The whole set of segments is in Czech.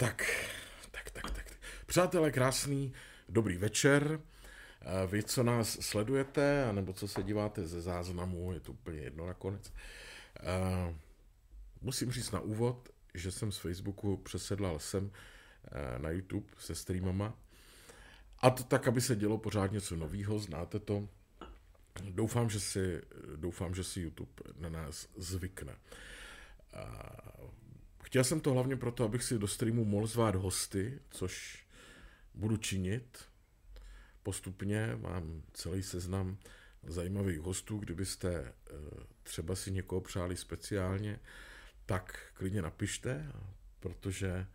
Tak, tak, tak, tak. Přátelé, krásný, dobrý večer. Vy, co nás sledujete, anebo co se díváte ze záznamu, je to úplně jedno nakonec. Musím říct na úvod, že jsem z Facebooku přesedlal sem eh, na YouTube se streamama. A to tak, aby se dělo pořád něco nového, znáte to. Doufám, že si, doufám, že si YouTube na nás zvykne. Chtěl jsem to hlavně proto, abych si do streamu mohl zvát hosty, což budu činit. Postupně mám celý seznam zajímavých hostů. Kdybyste eh, třeba si někoho přáli speciálně, tak klidně napište, protože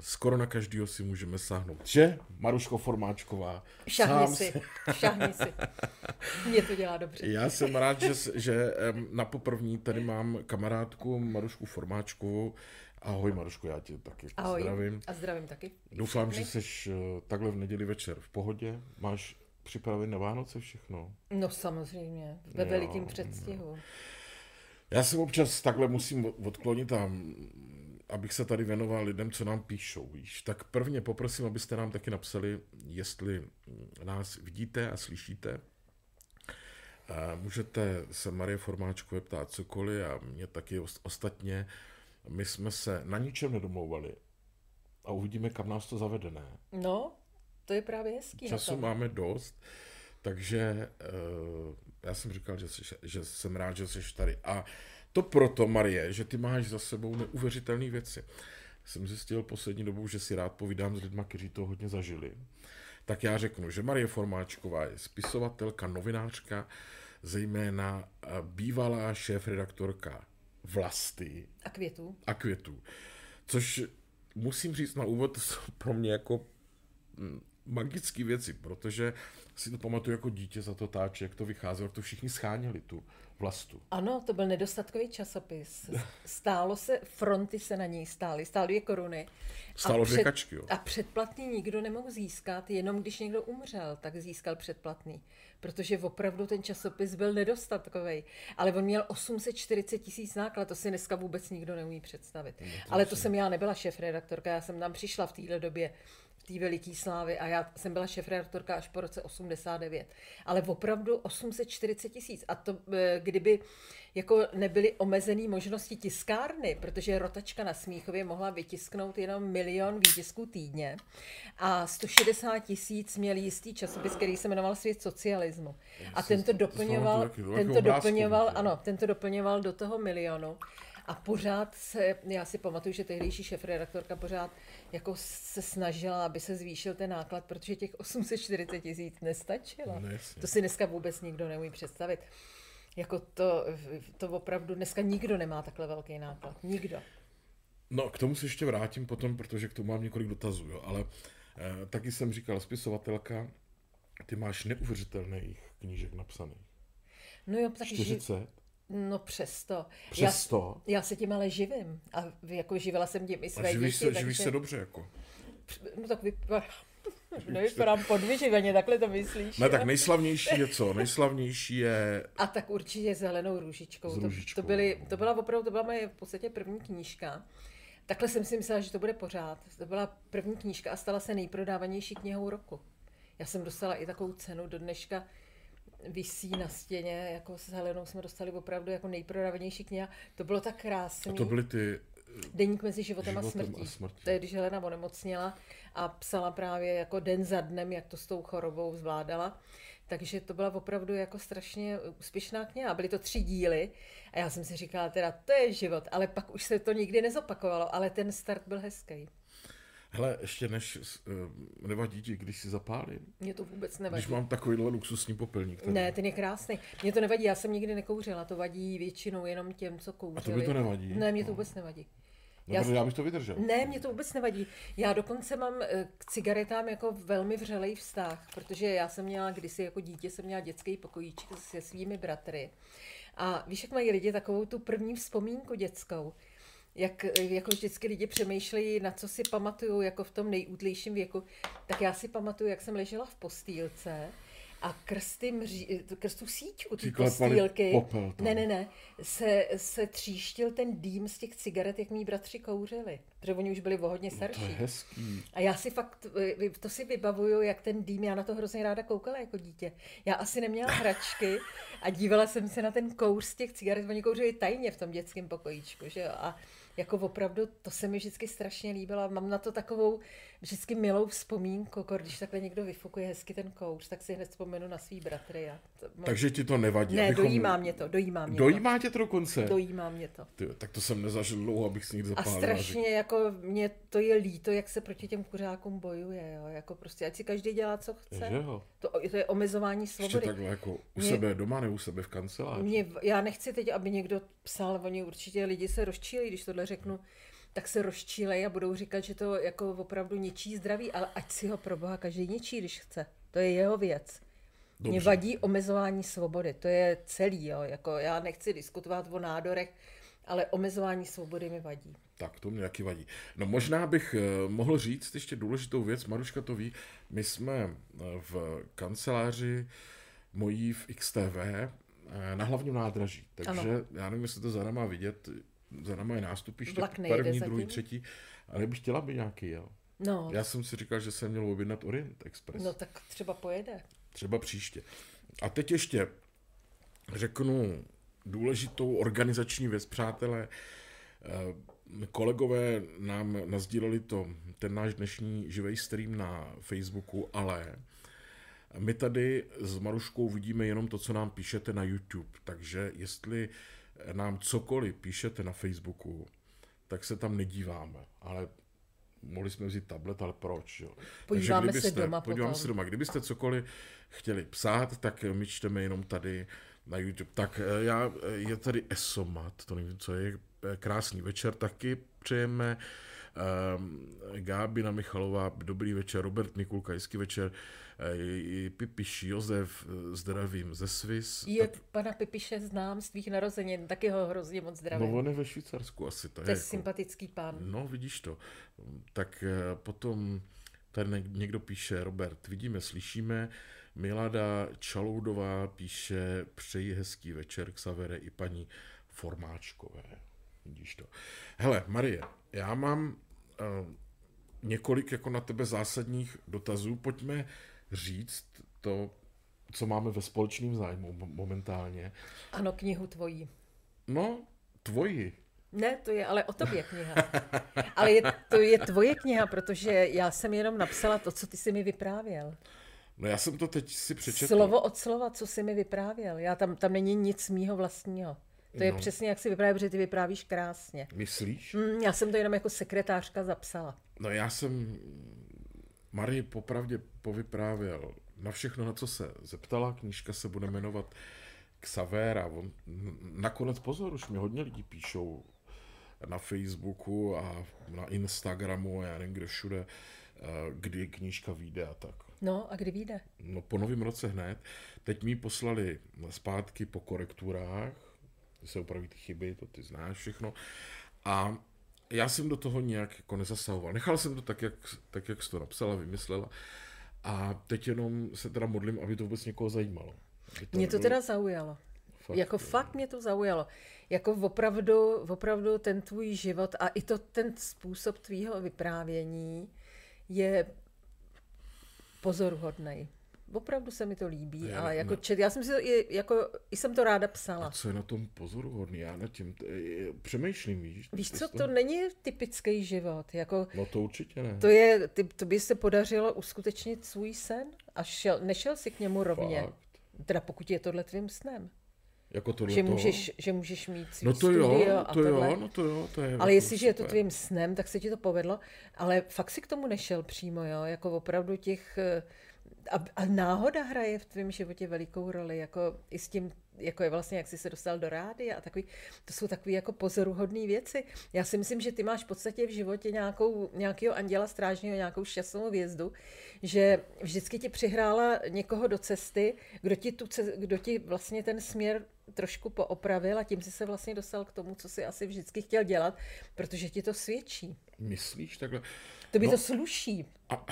skoro na každého si můžeme sáhnout. Že, Maruško Formáčková? Šahni sám si, se- šahni si. Mě to dělá dobře. Já jsem rád, že, že na poprvní tady mám kamarádku Marušku Formáčkovou. Ahoj Maruško, já tě taky Ahoj. zdravím. A zdravím taky. Doufám, že jsi eh, takhle v neděli večer v pohodě. Máš připravené na Vánoce všechno? No samozřejmě, ve Jo, velikým předstihu. Já se občas takhle musím odklonit a abych se tady věnoval lidem, co nám píšou, víš. Tak prvně poprosím, abyste nám taky napsali, jestli nás vidíte a slyšíte. A Můžete se Marie Formáčkové ptát cokoliv a mě taky ost- ostatně. My jsme se na ničem nedomlouvali a uvidíme, kam nás to zavede, ne? No, to je právě hezký Času máme dost, takže uh, já jsem říkal, že, jsi, že jsem rád, že jsi tady. A to proto, Marie, že ty máš za sebou neuvěřitelné věci. Jsem zjistil poslední dobou, že si rád povídám s lidmi, kteří to hodně zažili. Tak já řeknu, že Marie Formáčková je spisovatelka, novinářka, zejména bývalá šéf-redaktorka Vlasty, A květů. a květů. Což musím říct na úvod, to jsou pro mě jako mm, magické věci, protože si to pamatuju jako dítě za to táče, jak to vycházelo, jak to všichni scháněli tu vlastu. Ano, to byl nedostatkový časopis. Stálo se, fronty se na něj stály, stály dvě koruny. Stálo dvě kačky, jo. A předplatný nikdo nemohl získat, jenom když někdo umřel, tak získal předplatný. Protože opravdu ten časopis byl nedostatkový. Ale on měl 840 tisíc náklad, to si dneska vůbec nikdo neumí představit. Ale to jsem já nebyla šéf-redaktorka, já jsem tam přišla v téhle době té veliký slávy a já jsem byla šéf-redaktorka až po roce 89. Ale opravdu 840 tisíc. A to, eh, kdyby jako nebyly omezené možnosti tiskárny, protože rotačka na Smíchově mohla vytisknout jenom milion výtisků týdně a 160 tisíc měl jistý časopis, který se jmenoval Svět socialismu. A tento to doplňoval, tento doplňoval, ano, tento doplňoval do toho milionu. A pořád se, já si pamatuju, že tehdejší šéf-redaktorka pořád jako se snažila, aby se zvýšil ten náklad, protože těch 840 tisíc nestačilo. No, to si dneska vůbec nikdo neumí představit. Jako to, to opravdu dneska nikdo nemá takhle velký náklad. Nikdo. No, k tomu se ještě vrátím potom, protože k tomu mám několik dotazů, jo. ale eh, taky jsem říkal, spisovatelka, ty máš neuvěřitelných knížek napsaných. No jo, tak ži... 40? No přesto. Přesto? Já, já se tím ale živím. A jako živila jsem tím i své A živíš děti. se, živíš se dobře, jako. No tak vypadá... Nevypadám podvyživeně, takhle to myslíš. Ne, tak nejslavnější je co? Nejslavnější je A tak určitě zelenou růžičkou. S To, růžičkou, to, byly, no. to byla opravdu, to byla moje v podstatě první knížka. Takhle jsem si myslela, že to bude pořád. To byla první knížka a stala se nejprodávanější knihou roku. Já jsem dostala i takovou cenu do dneška visí na stěně, jako s Helenou jsme dostali opravdu jako nejprodávanější kniha. To bylo tak krásné. A to byly ty... Deník mezi životem, Životem a, smrtí. a smrtí. To je, když Helena onemocněla a psala právě jako den za dnem, jak to s tou chorobou zvládala. Takže to byla opravdu jako strašně úspěšná kniha. Byly to tři díly a já jsem si říkala, teda to je život, ale pak už se to nikdy nezopakovalo, ale ten start byl hezký. Hele, ještě než... eh, Nevadí ti, když si zapálím? Mě to vůbec nevadí. Když mám takovýhle luxusní popelník. Tady. Ne, ten je krásný. Mně to nevadí, já jsem nikdy nekouřila, to vadí většinou jenom těm, co kouřili. tobě to nevadí? Ne, mě to vůbec nevadí. No, já já, já bych to vydržel. Ne, mě to vůbec nevadí. Já dokonce mám eh, k cigaretám jako velmi vřelej vztah, protože já jsem měla kdysi jako dítě, jsem měla dětský pokojíček se svými bratry. A víš, jak mají lidi takovou tu první vzpomínku dětskou, jak jako vždycky lidi přemýšlejí, na co si pamatuju jako v tom nejútlejším věku, tak já si pamatuju, jak jsem ležela v postýlce a krsty mří, krstu síťku, ty postýlky, popel tam. ne, ne, ne, se, se tříštil ten dým z těch cigaret, jak mý bratři kouřili. Protože oni už byli o hodně To starší. je hezký. A já si fakt, to si vybavuju, jak ten dým, já na to hrozně ráda koukala jako dítě. Já asi neměla hračky a dívala jsem se na ten kouř z těch cigaret, oni kouřili tajně v tom dětském pokojíčku, že jo. A jako opravdu, to se mi vždycky strašně líbilo. Mám na to takovou vždycky milou vzpomínku, jako když takhle někdo vyfukuje hezky ten kouř, tak si hned vzpomenu na svý bratry. A to, Takže ti to nevadí. ne, abychom- dojímá mě to, dojímá mě Dojímá tě to dokonce? to. Dojímá mě to. Ty, tak to jsem nezažil dlouho, abych si někdy A zapálil. strašně jako mě to je líto, jak se proti těm kuřákům bojuje, jo. Jako prostě, ať si každý dělá, co chce. Jo? To, to je omezování Ještě svobody. takhle jako u Mě- sebe doma, ne u sebe v kanceláři. Mě, já nechci teď, aby někdo psal, oni určitě lidi se rozčílí, když tohle řeknu, tak se rozčílej a budou říkat, že to jako opravdu ničí zdraví, ale ať si ho pro boha každý ničí, když chce. To je jeho věc. Dobře. Mě vadí omezování svobody, to je celý, jo. Jako já nechci diskutovat o nádorech, ale omezování svobody mi vadí. Tak, to mě taky vadí. No možná bych eh, mohl říct ještě důležitou věc, Maruška to ví, my jsme eh, v kanceláři mojí v XTV eh, na hlavním nádraží, takže Ano. já nevím, jestli to za náma vidět, za náma je nástupiště, první, druhý, zatím. třetí, ale bych chtěla by nějaký, jel. No, Já jsem si říkal, že jsem měl objednat Orient Express. no tak třeba pojede. Třeba příště. A teď ještě řeknu důležitou organizační věc, přátelé. Eh, Kolegové nám nazdíleli to, ten náš dnešní živej stream na Facebooku, ale my tady s Maruškou vidíme jenom to, co nám píšete na YouTube, takže jestli nám cokoliv píšete na Facebooku, tak se tam nedíváme, ale mohli jsme vzít tablet, ale proč? Jo? Podíváme se doma podíváme potom. se doma. Kdybyste cokoliv chtěli psát, tak my čteme jenom tady na YouTube. Tak eh, já, eh, je tady Esomat, to nevím, co je, eh, krásný večer taky přejeme. Um, Gábina Michalová, dobrý večer, Robert Mikulka, hezký večer, eh, Pipiš Josef, eh, zdravím ze Svis. Je pana Pipiše znám z tvých narozenin, taky ho hrozně moc zdravím. No on je ve Švýcarsku asi. To, to je jako- sympatický pán. No, vidíš to. Tak eh, potom tady někdo píše, Robert, vidíme, slyšíme, Milada Čaloudová píše, přeji hezký večer k Savere i paní Formáčkové. Vidíš to. Hele, Marie, já mám uh, několik jako na tebe zásadních dotazů. Pojďme říct to, co máme ve společném zájmu mo- momentálně. Ano, knihu tvojí. No, tvoji. Ne, to je ale o tobě kniha. Ale je, to je tvoje kniha, protože já jsem jenom napsala to, co ty jsi mi vyprávěl. No já jsem to teď si přečetl. Slovo od slova, co jsi mi vyprávěl. Já tam, tam není nic mýho vlastního. To je No. přesně, jak si vyprávěl, protože ty vyprávíš krásně. Myslíš? Hm, já jsem to jenom jako sekretářka zapsala. No já jsem Marii popravdě povyprávěl na všechno, na co se zeptala. Knížka se bude jmenovat Xaver a on, nakonec pozor, už mě hodně lidí píšou na Facebooku a na Instagramu a já nevím kde všude, eh, kdy knížka vyjde a tak. No a kdy vyjde? No po novém roce hned. Teď mi poslali zpátky po korekturách, že se opraví ty chyby, to ty znáš všechno. A já jsem do toho nějak jako nezasahoval. Nechal jsem to tak, jak, tak, jak jsi to napsala, vymyslela. A teď jenom se teda modlím, aby to vůbec někoho zajímalo. Aby Mě to nebylo- teda zaujalo. Fakt, jako jo. fakt mě to zaujalo. Jako opravdu, opravdu ten tvůj život a i to ten způsob tvýho vyprávění je pozoruhodný. Opravdu se mi to líbí, Já ale jako ne- čet, já jsem si to i, jako, i jsem to ráda psala. Co je na tom pozoruhodný? Já nad tím t- přemýšlím, víš? Víš co, to není typický život. Jako, No to určitě ne. to je, ty, to by se podařilo uskutečnit svůj sen a šel, nešel si k němu rovně. Fakt. Teda pokud je tohle tvým snem. Jako tohle Že můžeš, že můžeš mít svý No to jo, studio a to tohle. jo, no to jo, to je Ale jako jestliže je to tvým snem, tak se ti to povedlo. Ale fakt si k tomu nešel přímo, jo? Jako opravdu těch... A, a náhoda hraje v tvém životě velikou roli, jako i s tím, jako je vlastně, jak jsi se dostal do rády a takový, to jsou takové jako pozoruhodné věci. Já si myslím, že ty máš v podstatě v životě nějakou, nějakého anděla strážního, nějakou šťastnou hvězdu, že vždycky ti přihrála někoho do cesty, kdo ti, tu, kdo ti vlastně ten směr trošku poopravil a tím si se vlastně dostal k tomu, co si asi vždycky chtěl dělat, protože ti to svědčí. Myslíš takhle? To by no. to sluší. A...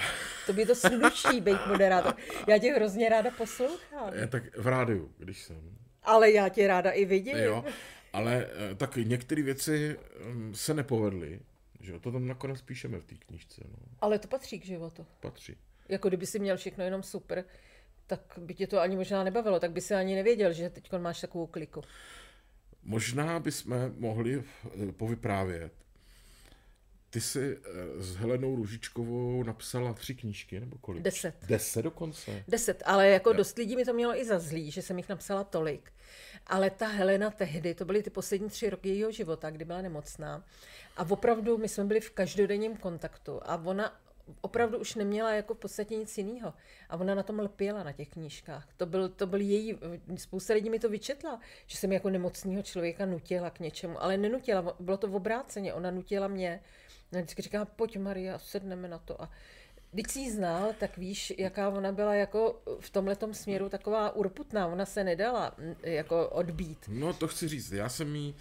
To by to sluší, být moderátor. Já tě hrozně ráda poslouchám. Je, tak v rádiu, když jsem. Ale já tě ráda i vidím. Jo, ale eh, tak některé věci mm, se nepovedly, že to tam nakonec píšeme v té knížce. No. Ale to patří k životu. Patří. Jako kdyby si měl všechno jenom super, tak by tě to ani možná nebavilo, tak by si ani nevěděl, že teď máš takovou kliku. Možná bychom mohli eh, povyprávět. Ty jsi eh, s Helenou Ružičkovou napsala tři knížky, nebo kolik? Deset. Deset dokonce? Deset, ale jako dost lidí mi to mělo i za zlý, že jsem jich napsala tolik. Ale ta Helena tehdy, to byly ty poslední tři roky jejího života, kdy byla nemocná. A opravdu my jsme byli v každodenním kontaktu a ona opravdu už neměla jako v podstatě nic jiného. A ona na tom lpěla na těch knížkách. To byl, to byl její, spousta lidí mi to vyčetla, že jsem jako nemocného člověka nutila k něčemu, ale nenutila, bylo to v obráceně, ona nutila mě. A vždycky říká, pojď Maria, sedneme na to. A když jsi ji znal, tak víš, jaká ona byla jako v tomhletom směru taková urputná. Ona se nedala jako odbít. No to chci říct, já jsem jí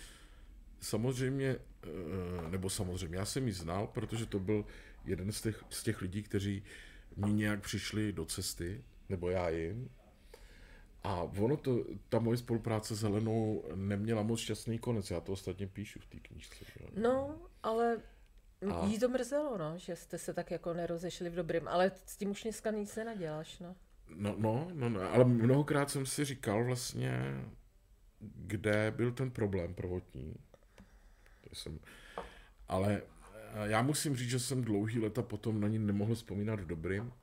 samozřejmě, eh, nebo samozřejmě, já jsem ji znal, protože to byl jeden z těch, z těch lidí, kteří mi nějak přišli do cesty, nebo já jim. A ono to, ta moje spolupráce s Helenou neměla moc šťastný konec, já to ostatně píšu v té knižce. No, ale a... jí to mrzelo, no, že jste se tak jako nerozešli v dobrým, ale s tím už dneska nic nenaděláš, no. No, no, no, no, ale mnohokrát jsem si říkal vlastně, kde byl ten problém prvotní. To jsem, ale já musím říct, že jsem dlouhý leta potom na ní nemohl vzpomínat v dobrým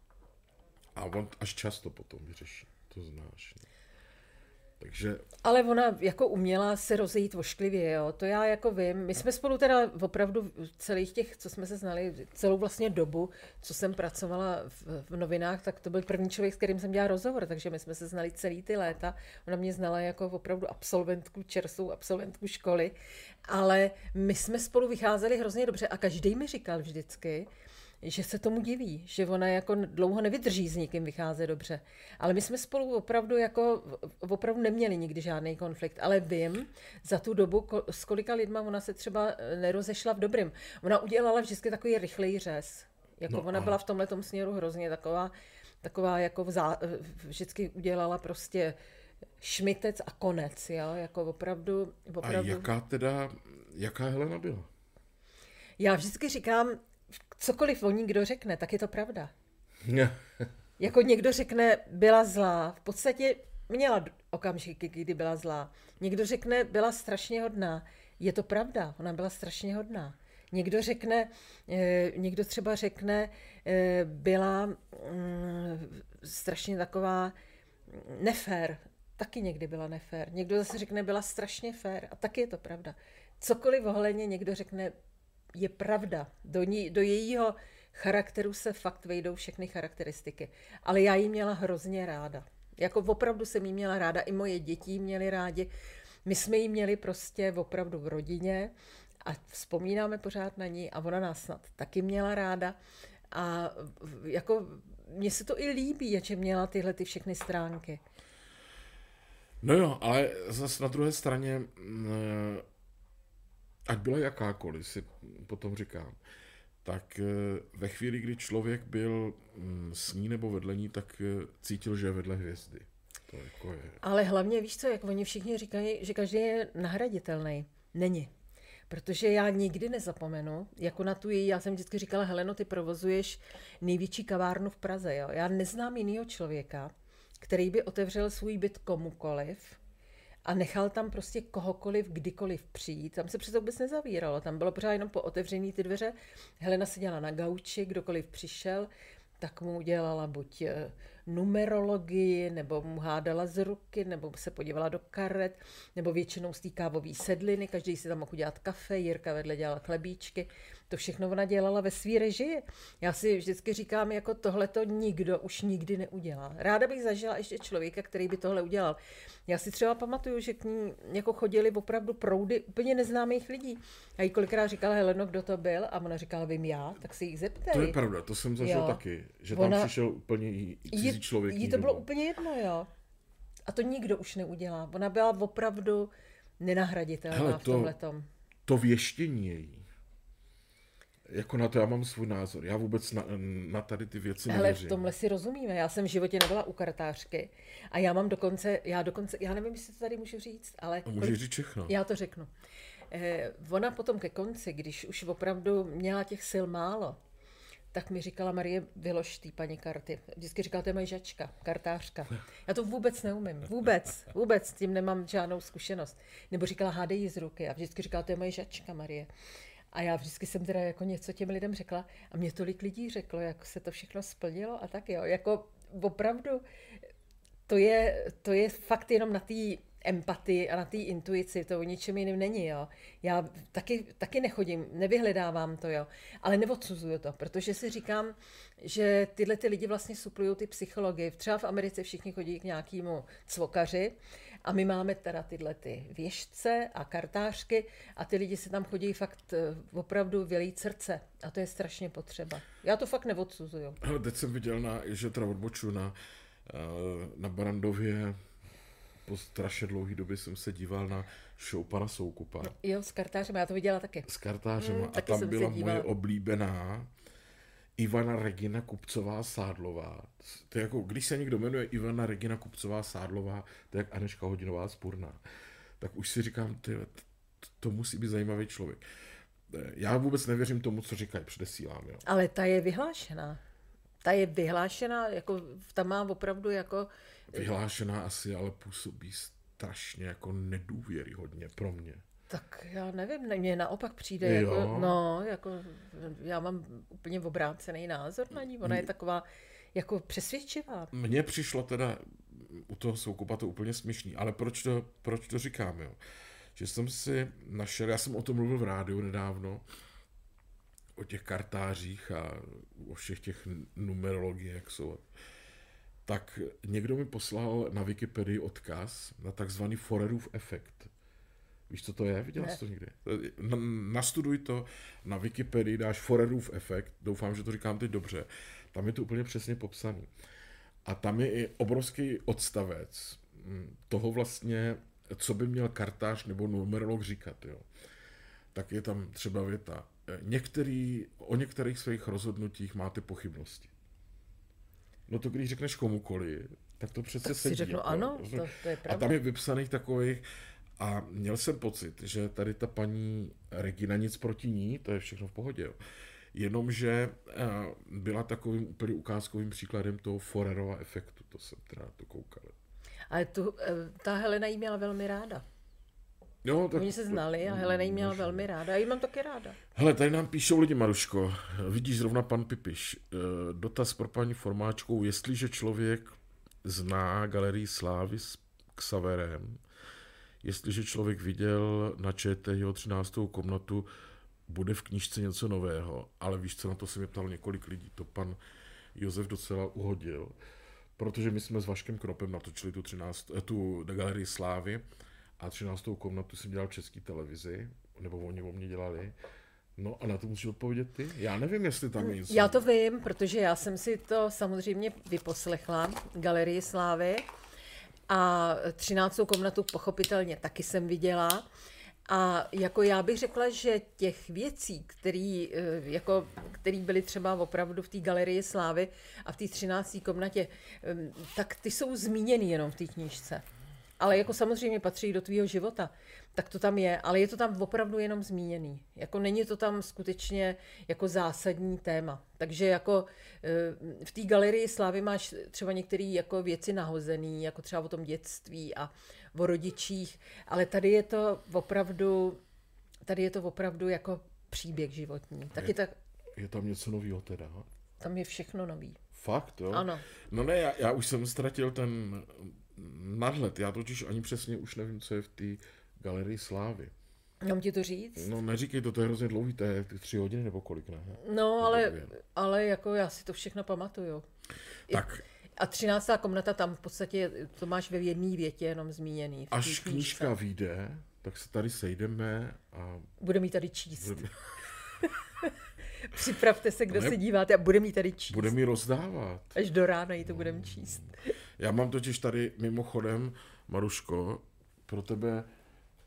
a on až často potom vyřeší. To znáš. Ne? Takže... Ale ona jako uměla se rozejít vošklivě, jo. To já jako vím. My jsme spolu teda opravdu celých těch, co jsme se znali, celou vlastně dobu, co jsem pracovala v, v novinách, tak to byl první člověk, s kterým jsem dělala rozhovor, takže my jsme se znali celý ty léta. Ona mě znala jako opravdu absolventku, čerstvou absolventku školy, ale my jsme spolu vycházeli hrozně dobře a každý mi říkal vždycky, že se tomu diví, že ona jako dlouho nevydrží s někým vycházet dobře. Ale my jsme spolu opravdu jako, opravdu neměli nikdy žádný konflikt, ale vím za tu dobu, s kolika lidma ona se třeba eh, nerozešla v dobrým. Ona udělala vždycky takový rychlej řez. Jako no, ona byla v tomhle směru hrozně taková, taková jako vzá, vždycky udělala prostě šmitec a konec, jo, jako opravdu, opravdu. A jaká teda, jaká Helena byla? Já vždycky říkám, cokoliv o ní kdo řekne, tak je to pravda. jako někdo řekne, byla zlá, v podstatě měla okamžiky, kdy byla zlá. Někdo řekne, byla strašně hodná. Je to pravda, ona byla strašně hodná. Někdo řekne, eh, někdo třeba řekne, eh, byla mm, strašně taková nefér, taky někdy byla nefér. Někdo zase řekne, byla strašně fér a taky je to pravda. Cokoliv ohledně někdo řekne, je pravda. Do, ní, do jejího charakteru se fakt vejdou všechny charakteristiky. Ale já ji měla hrozně ráda. Jako opravdu jsem jí měla ráda, i moje děti měly rádi. My jsme ji měli prostě opravdu v rodině a vzpomínáme pořád na ní a ona nás snad taky měla ráda. A jako mně se to i líbí, že měla tyhle ty všechny stránky. No jo, ale zase na druhé straně ať byla jakákoliv, si potom říkám, tak eh, ve chvíli, kdy člověk byl mm, s ní nebo vedle ní, tak eh, cítil, že je vedle hvězdy. To jako je. Ale hlavně víš co, jak oni všichni říkají, že každý je nahraditelný. Není. Protože já nikdy nezapomenu, jako na tu její, já jsem vždycky říkala, Heleno, ty provozuješ největší kavárnu v Praze, jo. Já neznám jiného člověka, který by otevřel svůj byt komukoliv, a nechal tam prostě kohokoliv, kdykoliv přijít. Tam se přece vůbec nezavíralo, tam bylo pořád jenom po otevření ty dveře. Helena seděla na gauči, kdokoliv přišel, tak mu dělala buď eh, numerologii, nebo mu hádala z ruky, nebo se podívala do karet, nebo většinou z té kávové sedliny, každý si tam mohl udělat kafe, Jirka vedle dělala chlebíčky. To všechno ona dělala ve své režii. Já si vždycky říkám, jako tohle to nikdo už nikdy neudělá. Ráda bych zažila ještě člověka, který by tohle udělal. Já si třeba pamatuju, že k ní jako chodili opravdu proudy úplně neznámých lidí. A jí kolikrát říkala Heleno, kdo to byl, a ona říkala, vím já, tak si jich zeptej. To je pravda, to jsem zažil jo. taky, že tam ona, přišel úplně cizí člověk. Jí to bylo úplně jedno, jo. A to nikdo už neudělá. Ona byla opravdu nenahraditelná Hele, v to- tomhletom. To věštění její, jako na to já mám svůj názor. Já vůbec na, na tady ty věci nevěřím. v tomhle si rozumíme. Já jsem v životě nebyla u kartářky a já mám dokonce, já dokonce, já nevím, jestli to tady můžu říct, ale A můžeš říct všechno. já to řeknu. Eh, ona potom ke konci, když už opravdu měla těch sil málo, tak mi říkala Marie, vylož tý paní karty. Vždycky říkala, to je moje žačka, kartářka. Já to vůbec neumím, vůbec, vůbec, s tím nemám žádnou zkušenost. Nebo říkala, hádej ji z ruky. A vždycky říkala, to je moje žačka, Marie. A já vždycky jsem teda jako něco těm lidem řekla a mě tolik lidí řeklo, jak se to všechno splnilo a tak jo. Jako opravdu to je, to je fakt jenom na té empatii a na té intuici, to o ničem jiným není, jo. Já taky, taky nechodím, nevyhledávám to, jo, ale neodsuzuju to, protože si říkám, že tyhle ty lidi vlastně suplují ty psychologi. Třeba v Americe všichni chodí k nějakému cvokaři a my máme teda tyhle ty věžce a kartářky a ty lidi se tam chodí fakt eh, opravdu vylít srdce a to je strašně potřeba. Já to fakt neodsuzuju. Hele, teď jsem viděl, na, že teda odboču na, eh, na Barandově, po strašně dlouhé době jsem se díval na show pana Soukupa Jo, s kartářem, já to viděla taky. s kartářem Mm, a taky tam byla moje oblíbená Ivana Regina Kupcová Sádlová. To je jako, když se někdo jmenuje Ivana Regina Kupcová Sádlová, to je jak Aneška Hodinová Spurná. Tak už si říkám, ty, to, musí být zajímavý člověk. Eh, Já vůbec nevěřím tomu, co říkají, předesílám. Jo. Ale ta je vyhlášená. Ta je vyhlášená, jako ta má opravdu jako, Vyhlášená asi, ale působí strašně jako nedůvěryhodně pro mě. Tak já nevím, ne- mně naopak přijde, Jo. jako, no, jako, já mám úplně obrácený názor na ní, ona je taková jako přesvědčivá. Mně přišlo teda u toho soukupa to úplně směšný, ale proč to, proč to říkám, jo? Že jsem si našel, já jsem o tom mluvil v rádiu nedávno, o těch kartářích a o všech těch numerologiích, jak jsou. Tak někdo mi poslal na Wikipedii odkaz na takzvaný Forerův efekt. Víš, co to je? Viděla jsi to někdy? Na, nastuduj to na Wikipedii, dáš Forerův efekt, doufám, že to říkám teď dobře. Tam je to úplně přesně popsaný. A tam je i obrovský odstavec mm, toho vlastně, co by měl kartář nebo numerolog říkat. Jo. Tak je tam třeba věta. Některý, o některých svých rozhodnutích máte pochybnosti. No to když řekneš komukoli, tak to přece Tak si sedí. řeknu, jako, ano, to, to je A pravda. tam je vypsaných takových, a měl jsem pocit, že tady ta paní Regina nic proti ní, to je všechno v pohodě. Jo. Jenomže eh, byla takovým úplně ukázkovým příkladem toho Forerova efektu, to jsem teda to koukal. Ale tu, eh, ta Helena jí měla velmi ráda. Jo, tak, Oni se znali a Helena jí měla možná. velmi ráda. Já jí mám taky ráda. Hele, tady nám píšou lidi, Maruško. Vidíš zrovna pan Pipiš. Eh, Dotaz pro paní Formáčkou. Jestliže člověk zná galerii Slávy s Xaverem, jestliže člověk viděl na ČT jeho 13. komnatu, bude v knížce něco nového. Ale víš co, na to se mě ptal několik lidí. To pan Josef docela uhodil. Protože my jsme s Vaškem Kropem natočili tu, 13, eh, tu galerii Slávy a 13. komnatu jsem dělal v české televizi, nebo oni o mě dělali. No a na to musíš odpovědět ty? Já nevím, jestli tam je něco. Já to vím, protože já jsem si to samozřejmě vyposlechla, Galerii Slávy. A 13. komnatu pochopitelně taky jsem viděla. A jako já bych řekla, že těch věcí, který, eh, jako, který byly třeba opravdu v té galerii Slávy a v té 13. komnatě, tak ty jsou zmíněny jenom v té knížce. Ale jako samozřejmě patří do tvýho života, tak to tam je, ale je to tam opravdu jenom zmíněný. Jako není to tam skutečně jako zásadní téma. Takže jako eh, v té galerii Slávy máš třeba některé jako věci nahozený, jako třeba o tom dětství a o rodičích, ale tady je to opravdu, tady je to opravdu jako příběh životní. Taky tak, Je tam něco nového teda? tam je všechno nový. Fakt, jo? Ano. No ne, já, já už jsem ztratil ten nadhled. Já totiž ani přesně už nevím, co je v té galerii Slávy. Mám ti to říct? No neříkej to, to je hrozně dlouhý, to je tři hodiny nebo kolik, ne? No, ale, ale jako já si to všechno pamatuju. Tak A 13. komnata tam v podstatě to máš ve jedné větě jenom zmíněný. až knížka vyjde, tak se tady sejdeme a Bude mi tady číst. budeme... Připravte se, kdo Ne. se díváte a bude mi tady číst. Bude mi rozdávat. Až do rána jí to budeme číst. Já mám totiž tady mimochodem, Maruško, pro tebe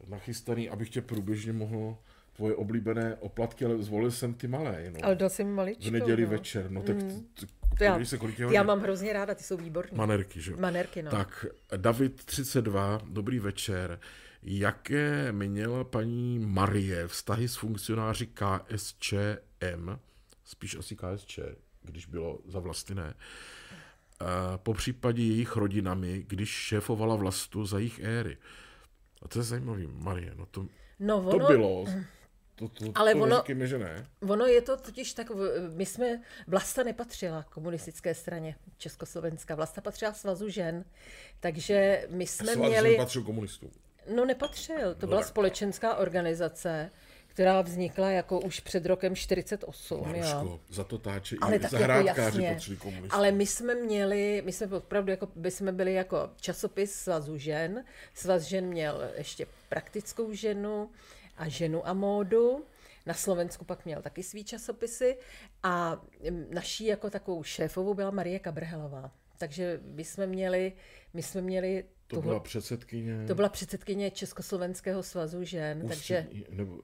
nachystaný, abych tě průběžně mohl tvoje oblíbené oplatky, ale zvolil jsem ty malé, no. Ale dal jsem mi maličkou. v neděli no. večer, no tak mm. To já, podívej se, kolik já mám hrozně ráda, ty jsou výborné. Manerky, že jo? Manerky, no. Tak, David 32, dobrý večer. Jaké měla paní Marie vztahy s funkcionáři KSČM, spíš asi KSČ, když bylo za vlasty ne, po případě jejich rodinami, když šéfovala vlastu za jejich éry. A to je zajímavý, Marie, no to, no to ono, bylo. To, to, Ale to ono- neříkejme, že ne. ono je to totiž tak, my jsme, Vlasta nepatřila komunistické straně Československa, Vlasta patřila Svazu žen, takže my jsme Svaz měli... patřil komunistům. No nepatřil, to byla společenská organizace, která vznikla jako už před rokem 48. jo. Maruško, za to táče Ale i tak jako zahrádkáři jasně. patřili komunistům. Ale my jsme měli, my jsme opravdu jako, by jsme byli jako časopis Svazu žen. Svaz žen měl ještě praktickou ženu a ženu a módu. Na Slovensku pak měl taky svý časopisy a naší jako takovou šéfovou byla Marie Kabrhelová. Takže my jsme měli, my jsme měli To tuhle- byla předsedkyně... to byla předsedkyně Československého svazu žen, takže ústřední, nebo,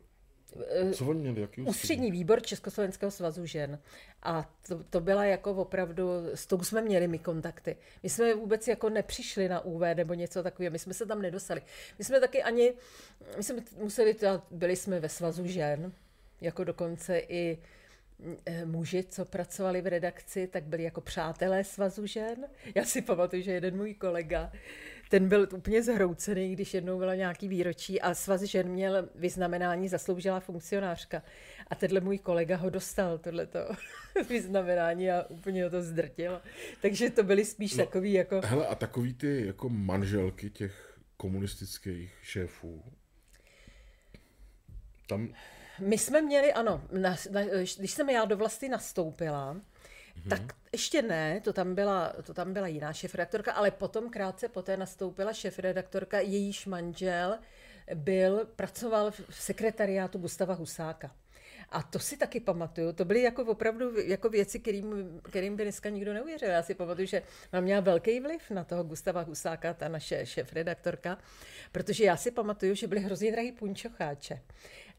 co oni měli, jaký ústřední výbor Československého svazu žen. A to, to byla jako opravdu, s tou jsme měli my kontakty. My jsme vůbec jako nepřišli na UV nebo něco takového, my jsme se tam nedostali. My jsme taky ani, my jsme museli, byli jsme ve svazu žen, jako dokonce i eh, muži, co pracovali v redakci, tak byli jako přátelé svazu žen. Já si pamatuju, že jeden můj kolega, ten byl úplně zhroucený, když jednou byla nějaký výročí a svaz žen měl vyznamenání zasloužilá funkcionářka. A tenhle můj kolega ho dostal, tohleto vyznamenání a úplně ho to zdrtilo. Takže to byly spíš No. takový jako... Hele, a takový ty jako manželky těch komunistických šéfů, tam, My jsme měli, ano, na, na, když jsem já do vlasti nastoupila, mm-hmm. tak ještě ne, to tam byla, to tam byla jiná šefredaktorka, ale potom krátce poté nastoupila šefredaktorka, jejíž manžel byl, pracoval v sekretariátu Gustava Husáka. A to si taky pamatuju. To byly jako opravdu jako věci, kterým, kterým by dneska nikdo neuvěřil. Já si pamatuju, že ona měla velký vliv na toho Gustava Husáka, ta naše šéf-redaktorka, protože já si pamatuju, že byly hrozně drahý punčocháče.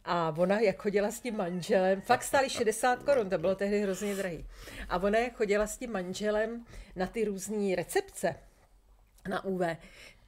A ona, jak chodila s tím manželem, fakt stály 60 korun, to bylo tehdy hrozně drahý. A ona, jak chodila s tím manželem na ty různé recepce na UV,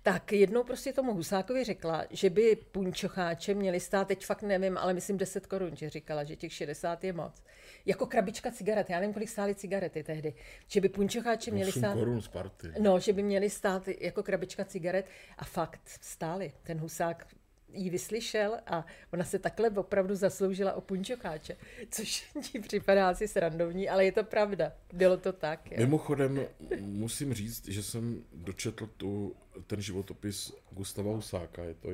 tak jednou prostě tomu Husákovi řekla, že by punčocháče měly stát, teď fakt nevím, ale myslím 10 korun, že říkala, že těch 60 je moc. Jako krabička cigaret, já nevím, kolik stály cigarety tehdy. Že by punčocháče měly 8 stát... korun z party. No, že by měly stát jako krabička cigaret a fakt stály. Ten husák jí vyslyšel a ona se takhle opravdu zasloužila o punčocháče, což ti připadá asi srandovní, ale je to pravda. Bylo to tak. Jo. Mimochodem musím říct, že jsem dočetl tu, ten životopis Gustava Husáka, je to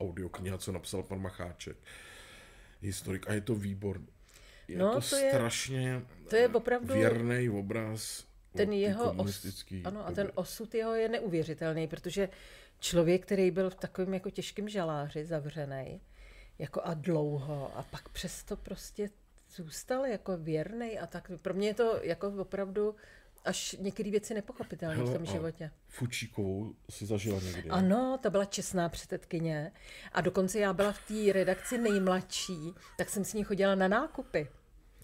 audiokniha, co napsal pan Macháček, historik, a je to výborný. Je No, to, to je- strašně to je opravdu- věrný obraz ten o té jeho os, ano, a ten osud jeho je neuvěřitelný, protože člověk, který byl v takovém jako těžkém žaláři zavřený, jako a dlouho, a pak přesto prostě zůstal jako věrný a tak pro mě je to jako opravdu až některé věci nepochopitelné v tom životě. Fučíkovou si zažila někdy. Ano, ta byla čestná předsedkyně a dokonce já byla v té redakci nejmladší, tak jsem s ní chodila na nákupy.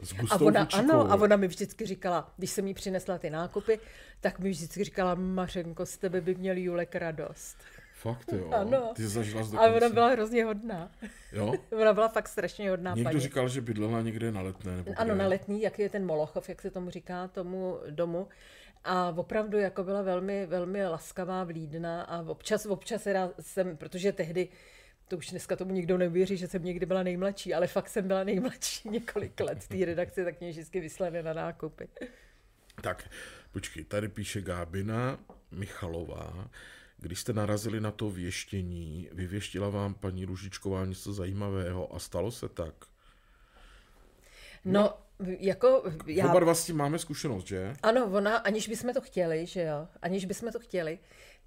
S A ona, ano, a ona mi vždycky říkala, když jsem jí přinesla ty nákupy, tak mi vždycky říkala, Mařenko, z tebe by měl Julek radost. Fakt jo, Ano. ty jsi zažila z A ona byla hrozně hodná. Jo? Ona byla fakt strašně hodná Někdo paní. říkal, že bydlela někde na letné. Nebo Ano, kde. na letní, jak je ten Molochov, jak se tomu říká, tomu domu. A opravdu jako byla velmi, velmi laskavá, vlídná a občas, občas jsem, protože tehdy, to už dneska tomu nikdo neuvěří, že jsem někdy byla nejmladší, ale fakt jsem byla nejmladší několik let v té redakci, tak mě vždycky vyslali na nákupy. Tak, počkej, tady píše Gábina Michalová. Když jste narazili na to věštění, vyvěštila vám paní Ružičková něco zajímavého a stalo se tak? No, jako Já... já... Oba dva s tím máme zkušenost, že? Ano, ona, aniž bychom to chtěli, že jo, aniž bychom to chtěli,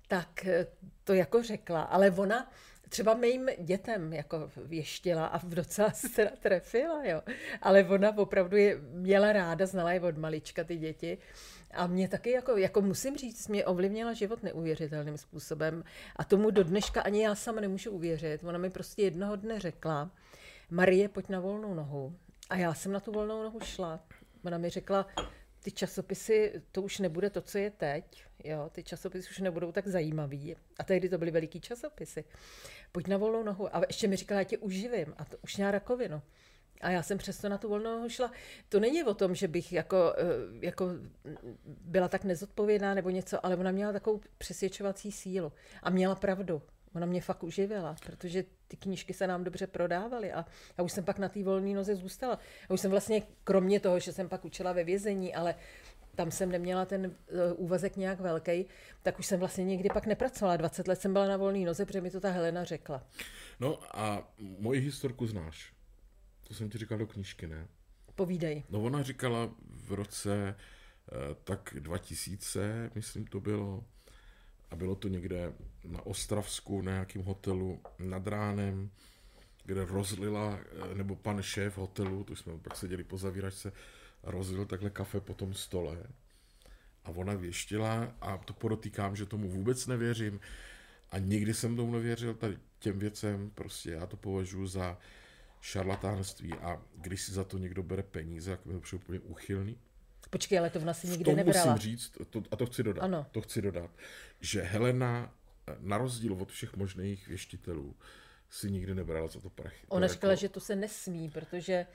tak eh, to jako řekla, ale ona třeba mým dětem jako věštila a docela se teda trefila, jo. Ale ona opravdu je, měla ráda, znala je od malička ty děti. A mě taky, jako, jako musím říct, mě ovlivnila život neuvěřitelným způsobem. A tomu do dneška ani já sama nemůžu uvěřit. Ona mi prostě jednoho dne řekla, Marie, pojď na volnou nohu. A já jsem na tu volnou nohu šla. Ona mi řekla, ty časopisy, to už nebude to, co je teď. Jo, ty časopisy už nebudou tak zajímavý. A tehdy to byly veliký časopisy. Pojď na volnou nohu. A ještě mi říkala, já tě uživím. A to už měla rakovinu. A já jsem přesto na tu volnou nohu šla. To není o tom, že bych jako, eh, jako byla tak nezodpovědná nebo něco, ale ona měla takovou přesvědčovací sílu. A měla pravdu. Ona mě fakt uživila, protože ty knížky se nám dobře prodávaly a já už jsem pak na té volné noze zůstala. Já už jsem vlastně, kromě toho, že jsem pak učila ve vězení, ale tam jsem neměla ten uh, úvazek nějak velký, tak už jsem vlastně nikdy pak nepracovala. 20 let jsem byla na volné noze, protože mi to ta Helena řekla. No a moji historku znáš. To jsem ti říkal do knížky, ne? Povídej. No ona říkala v roce eh, tak 2000, myslím to bylo, a bylo to někde na Ostravsku, na nějakém hotelu nad ránem, kde rozlila, eh, nebo pan šéf hotelu, tu jsme pak seděli po zavíračce, rozlil takhle kafe po tom stole a ona věštila a to podotýkám, že tomu vůbec nevěřím a nikdy jsem tomu nevěřil tady těm věcem, prostě já to považuji za šarlatánství a když si za to někdo bere peníze, jak mi to úplně uchylný. Počkej, ale to ona si nikdy to nebrala. musím říct, to, a to chci dodat, Ano. to chci dodat, že Helena, eh, na rozdíl od všech možných věštitelů, si nikdy nebrala za to prachy. To Ona je říkala, jako, že to se nesmí, protože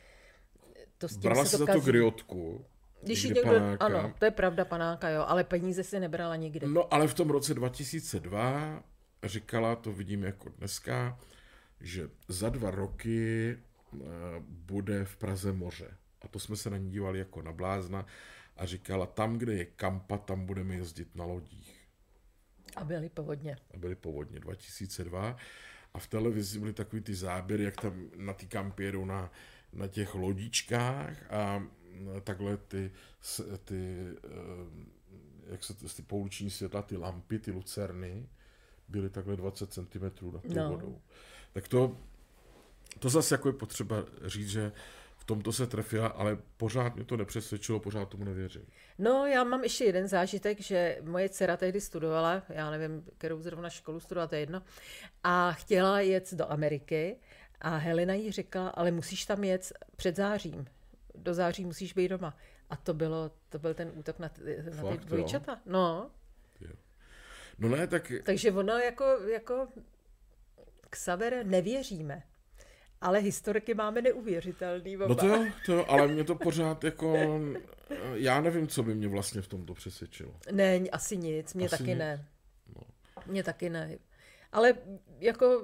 to s tím brala se to za to griotku, Když někdo, panáka. ano, to je pravda, panáka, jo, ale peníze si nebrala nikdy. No ale v tom roce 2002 říkala, to vidím jako dneska, že za dva roky eh, bude v Praze moře. A to jsme se na ní dívali jako na blázna a říkala, tam, kde je kampa, tam budeme jezdit na lodích. A byly povodně. A byly povodně 2002 a v televizi byly takový ty záběry, jak tam na ty kampy jedou na, na těch lodičkách a mm, takhle ty, ty eh, jak se to, ty pouliční světla, ty lampy, ty lucerny, byly takhle 20 cm nad tou No. vodou. Tak to, to zase jako je potřeba říct, že v tomto se trefila, ale pořád mě to nepřesvědčilo, pořád tomu nevěřím. No, já mám ještě jeden zážitek, že moje dcera tehdy studovala, já nevím, kterou zrovna školu studovala, to je jedno, a chtěla jet do Ameriky a Helena jí řekla, ale musíš tam jet před zářím. Do září musíš být doma. A to, bylo, to byl ten útok na, ty- na ty Fakt, jo? dvojčata. No, No ne, tak takže ono jako, jako Xavere nevěříme. Ale historiky máme neuvěřitelný. Oba. No to jo, to jo, ale mě to pořád jako, já nevím, co by mě vlastně v tomto přesvědčilo. Ne, asi nic, mě Asi taky nic. ne. No. Mně taky ne. Ale jako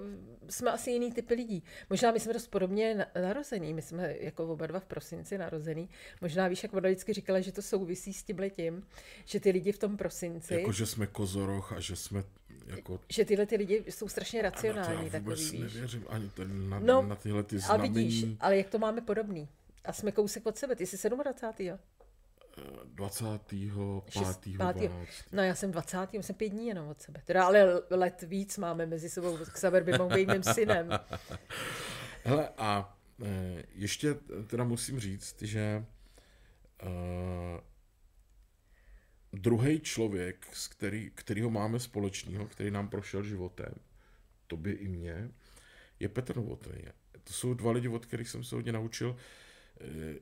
jsme asi jiný typy lidí. Možná my jsme dost podobně na- narozený, my jsme jako oba dva v prosinci narozený. Možná víš, jak ona vždycky říkala, že to souvisí s tím letím, že ty lidi v tom prosinci, Jako, že jsme kozoroch a že jsme jako... že tyhle ty lidi jsou strašně racionální, já takový, vůbec víš. nevěřím ani ten, na, No, na tyhle ty A znamení. vidíš, ale jak to máme podobný. A jsme kousek od sebe, ty jsi 27. Jo? 25. Šest- 5. pátýho. 12. No já jsem 20. já jsem pět dní jenom od sebe. Teda ale let víc máme mezi sebou. Xaver by mohl být mým synem. Hele, a e, ještě teda musím říct, že e, druhý člověk, s který, kterýho máme společného, který nám prošel životem, to by i mě, je Petr Novotný. To jsou dva lidi, od kterých jsem se hodně naučil.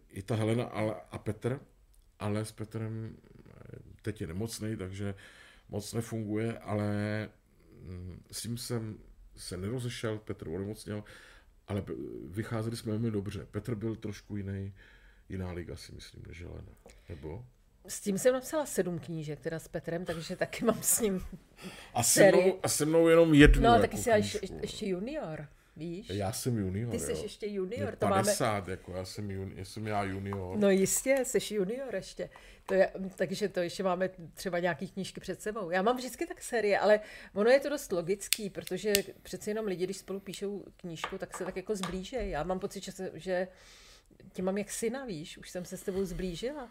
I ta Helena a Petr, ale s Petrem e, teď je nemocný, takže moc nefunguje, ale mm, s tím jsem se nerozešel, Petr onemocněl, ale vycházeli jsme velmi dobře. Petr byl trošku jiný, jiná liga si myslím, než Helena. Nebo? S tím jsem napsala sedm knížek, teda s Petrem, takže taky mám s ním. A se mnou, a se mnou jenom jednu No, jako taky jsi ještě junior, víš? Já jsem junior, Ty jsi jo. ještě junior, Mě to máme... 50, jako já jsem, jun, já jsem já junior. No jistě, jsi junior ještě. To je, takže to ještě máme třeba nějaký knížky před sebou. Já mám vždycky tak série, ale ono je to dost logický, protože přeci jenom lidi, když spolu píšou knížku, tak se tak jako zblížejí. Já mám pocit, že, se, že tě mám jak syna, víš, už jsem se s tebou zblížila.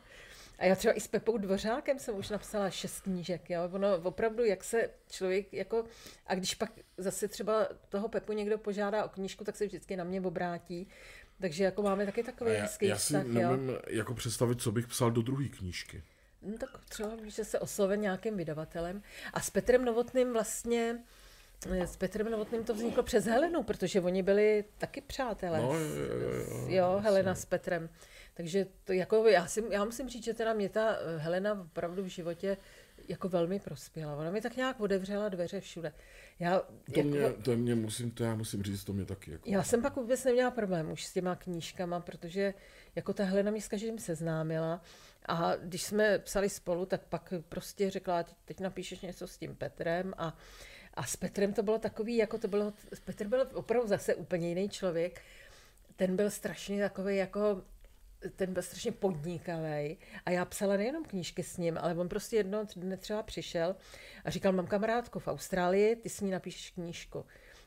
A já třeba i s Pepou Dvořákem jsem už napsala šest knížek, jo. Ono opravdu, jak se člověk jako, a když pak zase třeba toho Pepu někdo požádá o knížku, tak se vždycky na mě obrátí. Takže jako máme taky takový já, hezký já si vztah, nemůžu jo. jako představit, co bych psal do druhé knížky. No, tak třeba, že se osloven nějakým vydavatelem. A s Petrem Novotným vlastně, eh, s Petrem Novotným to vzniklo přes Helenu, protože oni byli taky přátelé. No, jo, jo, jo, jo. Helena s Petrem. Takže to jako, já, si, já musím říct, že teda mě ta eh, Helena opravdu v životě jako velmi prospěla. Ona mi tak nějak otevřela dveře všude. Já, To, jako, mě, to mě musím, to já musím říct, to mě taky jako. já jsem pak vůbec neměla problém už s těma knížkama, protože jako ta Helena mě s každým seznámila a když jsme psali spolu, tak pak prostě řekla, "Teď- teď napíšeš něco s tím Petrem a, a s Petrem to bylo takový, jako to bylo, Petr byl opravdu zase úplně jiný člověk, ten byl strašně takový jako ten byl strašně podnikavý a já psala nejenom knížky s ním, ale on prostě jedno dne třeba přišel a říkal, mám kamarádku v Austrálii, ty s ní napíšeš knížku.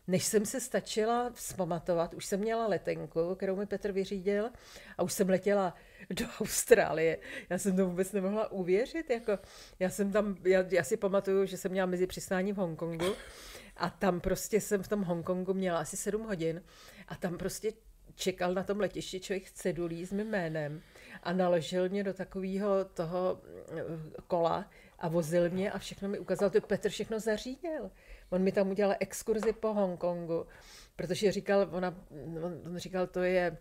Než jsem se stačila vzpamatovat, už jsem měla letenku, kterou mi Petr vyřídil a už jsem letěla do Austrálie. Já jsem to vůbec nemohla uvěřit. Jako, já jsem tam, já, já si pamatuju, že jsem měla mezi přistáním v Hongkongu a tam prostě jsem v tom Hongkongu měla asi sedm hodin a tam prostě čekal na tom letišti člověk s cedulí s mým jménem a naložil mě do takového toho eh, kola a vozil mě a všechno mi ukázal, to Petr všechno zařídil. On mi tam udělal exkurzi po Hongkongu, protože říkal, ona, on, on říkal, to je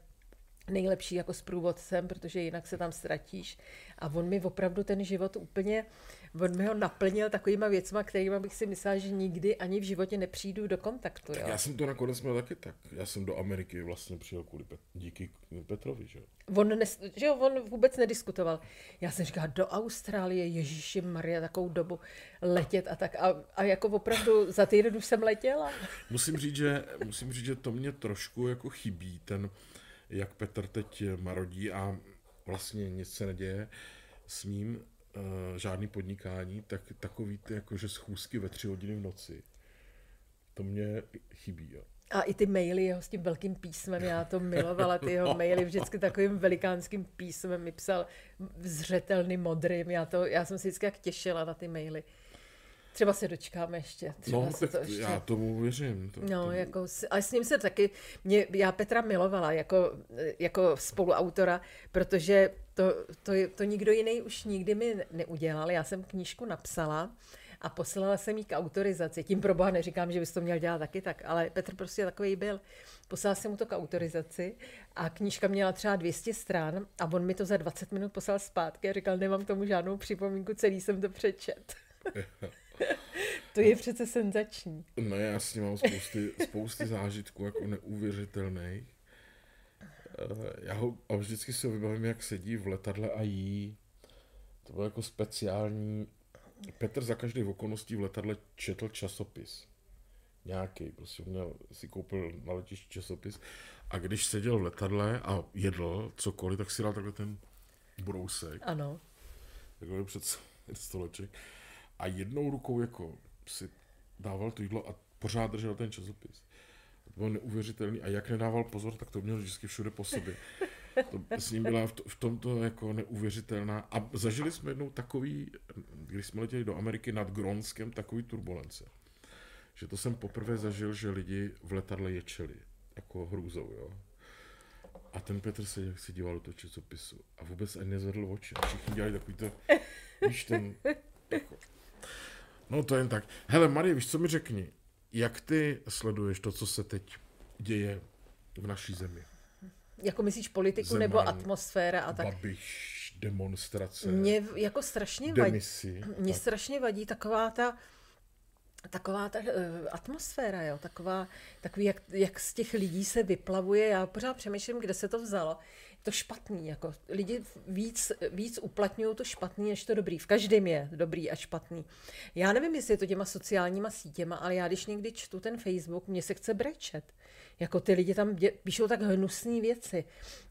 nejlepší jako s průvodcem, protože jinak se tam ztratíš. A on mi opravdu ten život úplně, on mi ho naplnil takovýma věcma, kterýma bych si myslela, že nikdy ani v životě nepřijdu do kontaktu. Tak Jo. já jsem to nakonec měl taky tak. Já jsem do Ameriky vlastně přijel kvůli Pet- díky Petrovi, že jo. On, nes, že jo, on vůbec nediskutoval. Já jsem říkala, do Austrálie, Ježíši Maria, takovou dobu letět a tak. A, a jako opravdu za týden už jsem letěla. Musím říct, že, musím říct, že to mě trošku jako chybí, ten, jak Petr teď marodí a vlastně nic se neděje s ním, uh, žádný podnikání, tak takový ty jakože schůzky ve tři hodiny v noci, to mě chybí, jo. A i ty maily jeho s tím velkým písmem, já to milovala, ty jeho maily vždycky takovým velikánským písmem mi psal zřetelný modrým, já, to, já jsem si vždycky jak těšila na ty maily. Třeba se dočkáme ještě. Třeba No, se to ještě... já tomu věřím. To, No, to, jako, s- a s ním se taky, mě, já Petra milovala jako, jako spoluautora, protože to, to, to nikdo jiný už nikdy mi ne- neudělal. Já jsem knížku napsala a poslala jsem jí k autorizaci. Tím pro boha neříkám, že bys to měl dělat taky tak, ale Petr prostě takový byl. Poslala jsem mu to k autorizaci a knížka měla třeba 200 stran a on mi to za 20 minut poslal zpátky a říkal, nemám k tomu žádnou připomínku, celý jsem to přečet. to je přece senzační. No já s ním mám spousty, spousty zážitků jako neuvěřitelných. Eh, Já ho a vždycky si ho vybavím, jak sedí v letadle a jí. To bylo jako speciální. Petr za každý okolností v letadle četl časopis. Nějaký, prostě měl, si koupil na letišti časopis. A když seděl v letadle a jedl cokoliv, tak si dal takhle ten brousek Ano. takhle před stoleček a jednou rukou jako si dával to jídlo a pořád držel ten časopis. To bylo neuvěřitelný a jak nedával pozor, tak to měl vždycky všude po sobě. To s ním byla v, to, v tomto jako neuvěřitelná. A zažili jsme jednou takový, když jsme letěli do Ameriky nad Gronskem, takový turbulence. Že to jsem poprvé zažil, že lidi v letadle ječeli. Jako hrůzou, jo. A ten Petr se jak se díval do toho časopisu a vůbec ani nezvedl oči. Všichni dělali takový to, víš, ten, jako. No to jen tak. Hele, Marie, víš, co mi řekni? Jak ty sleduješ to, co se teď děje v naší zemi? Jako myslíš politiku Zeman, nebo atmosféra a tak? Babiš, demonstrace, Mě jako strašně vadí, demisi. mě tak. strašně vadí taková ta taková ta uh, atmosféra, jo, taková, takový, jak, jak z těch lidí se vyplavuje, já pořád přemýšlím, kde se to vzalo. To špatný, jako lidi víc, víc uplatňují to špatný, než to dobrý. V každém je dobrý a špatný. Já nevím, jestli je to těma sociálníma sítěma, ale já když někdy čtu ten Facebook, mně se chce brečet. Jako ty lidi tam dě, píšou tak hnusné věci.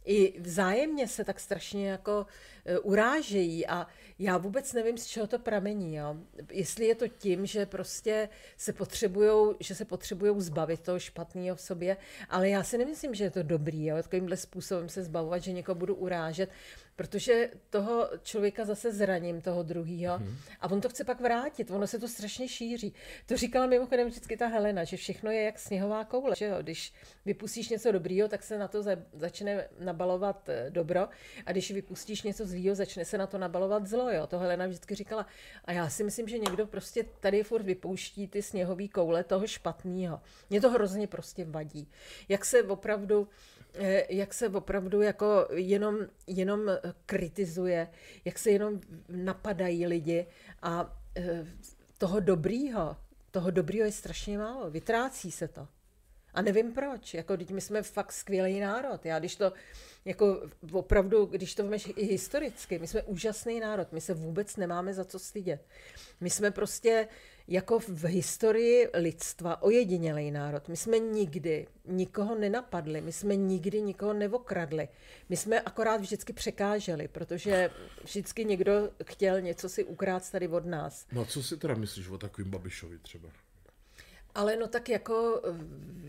I vzájemně se tak strašně jako e, urážejí a já vůbec nevím, z čeho to pramení. Jo? Jestli je to tím, že prostě se potřebujou, že se potřebujou zbavit toho špatného v sobě, ale já si nemyslím, že je to dobrý, jo? takovýmhle způsobem se zbavovat, že někoho budu urážet. Protože toho člověka zase zraním, toho druhého, hmm. a on to chce pak vrátit, ono se to strašně šíří. To říkala mimochodem vždycky ta Helena, že všechno je jak sněhová koule, že jo? když vypustíš něco dobrýho, tak se na to za, začne nabalovat eh, dobro, a když vypustíš něco zlýho, začne se na to nabalovat zlo, jo? To Helena vždycky říkala. A já si myslím, že někdo prostě tady furt vypouští ty sněhové koule toho špatného. Mě to hrozně prostě vadí. Jak se opravdu Eh, jak se opravdu jako jenom, jenom kritizuje, jak se jenom napadají lidi a eh, toho dobrýho, toho dobrýho je strašně málo, vytrácí se to. A nevím proč, jako teď my jsme fakt skvělý národ. Já když to, jako opravdu, když to vmeš i historicky, my jsme úžasný národ, my se vůbec nemáme za co stydět. My jsme prostě jako v historii lidstva ojedinělý národ. My jsme nikdy nikoho nenapadli, my jsme nikdy nikoho nevokradli. My jsme akorát vždycky překáželi, protože vždycky někdo chtěl něco si ukrát tady od nás. No a co si teda myslíš o takovým Babišovi třeba? Ale no tak jako,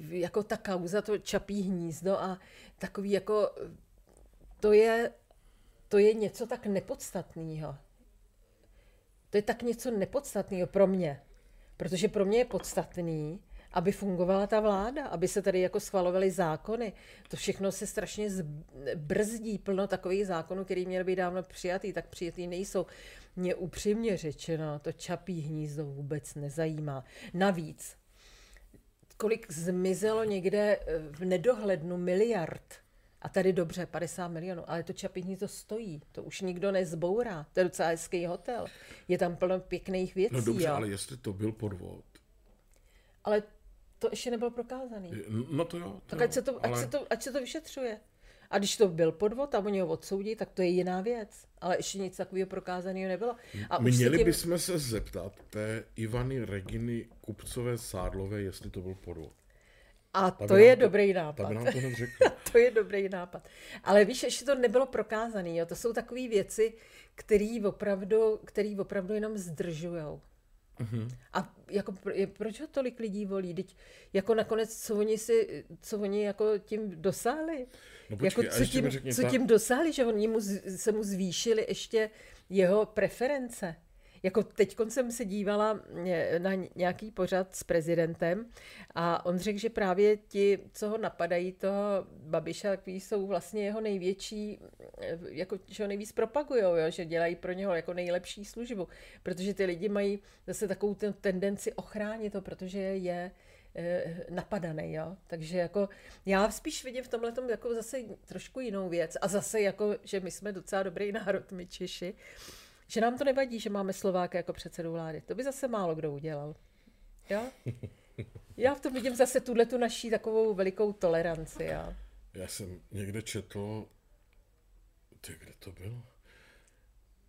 jako ta kauza, to čapí hnízdo a takový jako, to je, to je něco tak nepodstatného. To je tak něco nepodstatného pro mě. Protože pro mě je podstatný, aby fungovala ta vláda, aby se tady jako schvalovaly zákony. To všechno se strašně brzdí, plno takových zákonů, které měly být dávno přijatý, tak přijatý nejsou. Mě upřímně řečeno, to čapí hnízdo vůbec nezajímá. Navíc, kolik zmizelo někde v nedohlednu miliard, a tady dobře, 50 milionů, ale to čapí to stojí, to už nikdo nezbourá, to je docela hezký hotel, je tam plno pěkných věcí. No dobře, jo. ale jestli to byl podvod. Ale to ještě nebylo prokázaný. No to jo. To tak ať se to, ale... ať, se to, ať se to vyšetřuje. A když to byl podvod a oni ho odsoudí, tak to je jiná věc. Ale ještě nic takového prokázaného nebylo. A Měli tím... bychom se zeptat té Ivany Reginy Kupcové Sádlové, jestli to byl podvod. A to je to, dobrý nápad. Nám to to je dobrý nápad. Ale víš, ještě to nebylo prokázané. To jsou takové věci, které opravdu, který opravdu jenom zdržujou. Uh-huh. A jako, proč ho tolik lidí volí? Teď jako nakonec, co oni, si, co oni jako tím dosáhli? No počkej, jako, co, tím, co ta... tím dosáhli, že oni mu, se mu zvýšili ještě jeho preference. Jako teď jsem se dívala eh, na nějaký pořad s prezidentem a on řekl, že právě ti, co ho napadají, toho Babiša, takový jsou vlastně jeho největší, eh, jako, že ho nejvíc propagujou, jo? že dělají pro něho jako nejlepší službu, protože ty lidi mají zase takovou ten tendenci ochránit to, protože je eh, napadaný, jo. Takže jako já spíš vidím v tomhle jako zase trošku jinou věc a zase jako, že my jsme docela dobrý národ, my Češi, že nám to nevadí, že máme Slováka jako předsedu vlády. To by zase málo kdo udělal. Jo? Já v tom vidím zase tuhle tu naší takovou velikou toleranci. Já. Já jsem někde četl, ty, kde to bylo?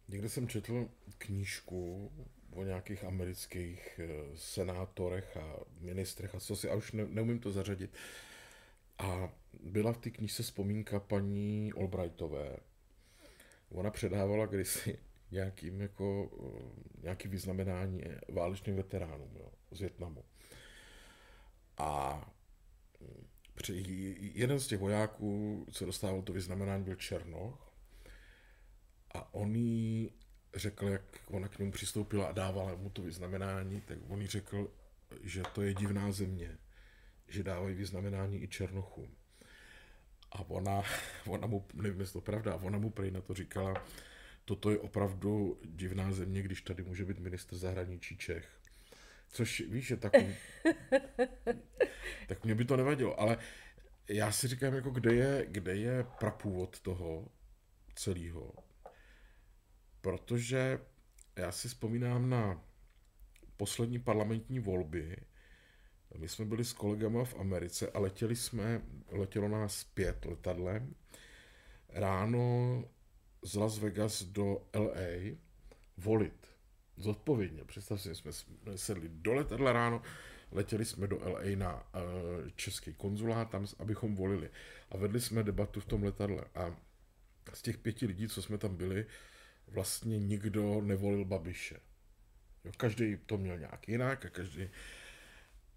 Někde jsem četl knížku o nějakých amerických eh, senátorech a ministrech a co si, a už ne, neumím to zařadit. A byla v té knížce vzpomínka paní Albrightové. Ona předávala kdysi nějakým jako, eh, nějaký vyznamenání válečným veteránům jo, z Větnamu. A hm, jeden z těch vojáků, co dostával to vyznamenání, byl Černoch. A on jí řekl, jak ona k němu přistoupila a dávala mu to vyznamenání, tak on jí řekl, že to je divná země, že dávají vyznamenání i Černochům. A ona, ona mu, nevím, jestli to pravda, ona mu prej na to říkala, toto je opravdu divná země, když tady může být ministr zahraničí Čech. Což víš, že tak, tak mě by to nevadilo, ale já si říkám, jako kde je, kde je prapůvod toho celého. Protože já si vzpomínám na poslední parlamentní volby. My jsme byli s kolegama v Americe a letěli jsme, letělo nás pět letadlem. Ráno z Las Vegas do LA volit. Zodpovědně. Představ si, jsme sedli do letadla ráno, letěli jsme do LA na uh, český konzulát, tam, abychom volili. A vedli jsme debatu v tom letadle. A z těch pěti lidí, co jsme tam byli, vlastně nikdo nevolil Babiše. Jo, každý to měl nějak jinak a každý...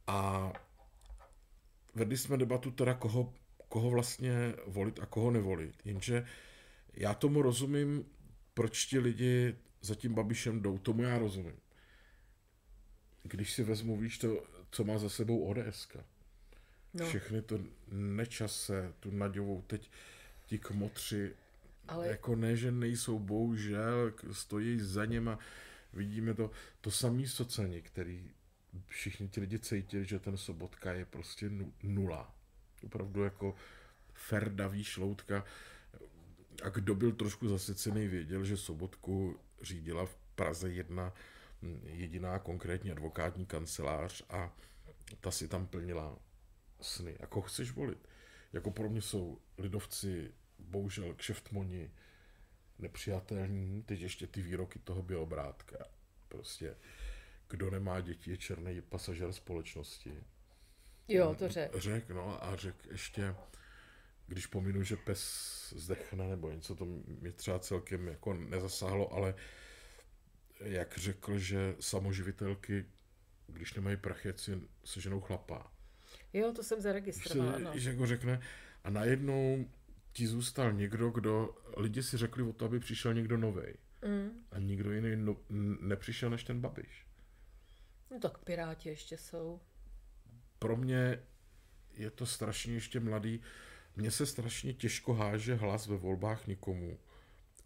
A vedli jsme debatu teda, koho, koho vlastně volit a koho nevolit. Jenže já tomu rozumím, proč ti lidi za tím Babišem jdou, tomu já rozumím. Když si vezmu, víš to, co má za sebou ODS. No. Všechny to nečase, tu Naďovou, teď ti kmotři, ale... jako ne, že nejsou, bohužel, stojí za něma. Vidíme to, to samý soceni, který všichni ti lidi cítili, že ten Sobotka je prostě nula. Opravdu jako ferdavý šloutka. A kdo byl trošku zasycený, věděl, že Sobotku řídila v Praze jedna jediná konkrétní advokátní kancelář a ta si tam plnila sny. Jako chceš volit. Jako pro mě jsou lidovci bohužel kšeftmoni nepřijatelní. Teď ještě ty výroky toho Bělobrátka. Prostě kdo nemá děti, je černý pasažer společnosti. Jo, to řek. Řek, no a řek ještě, když pominu, že pes zdechne nebo něco, to mě třeba celkem jako nezasáhlo, ale jak řekl, že samoživitelky, když nemají prachet, si seženou chlapa. Jo, to jsem zaregistrovala. No. Že jako řekne, a najednou ti zůstal někdo, kdo, lidi si řekli o to, aby přišel někdo nový. Mm. A nikdo jiný no, nepřišel než ten Babiš. No tak Piráti ještě jsou. Pro mě je to strašně ještě mladý. Mně se strašně těžko háže hlas ve volbách nikomu,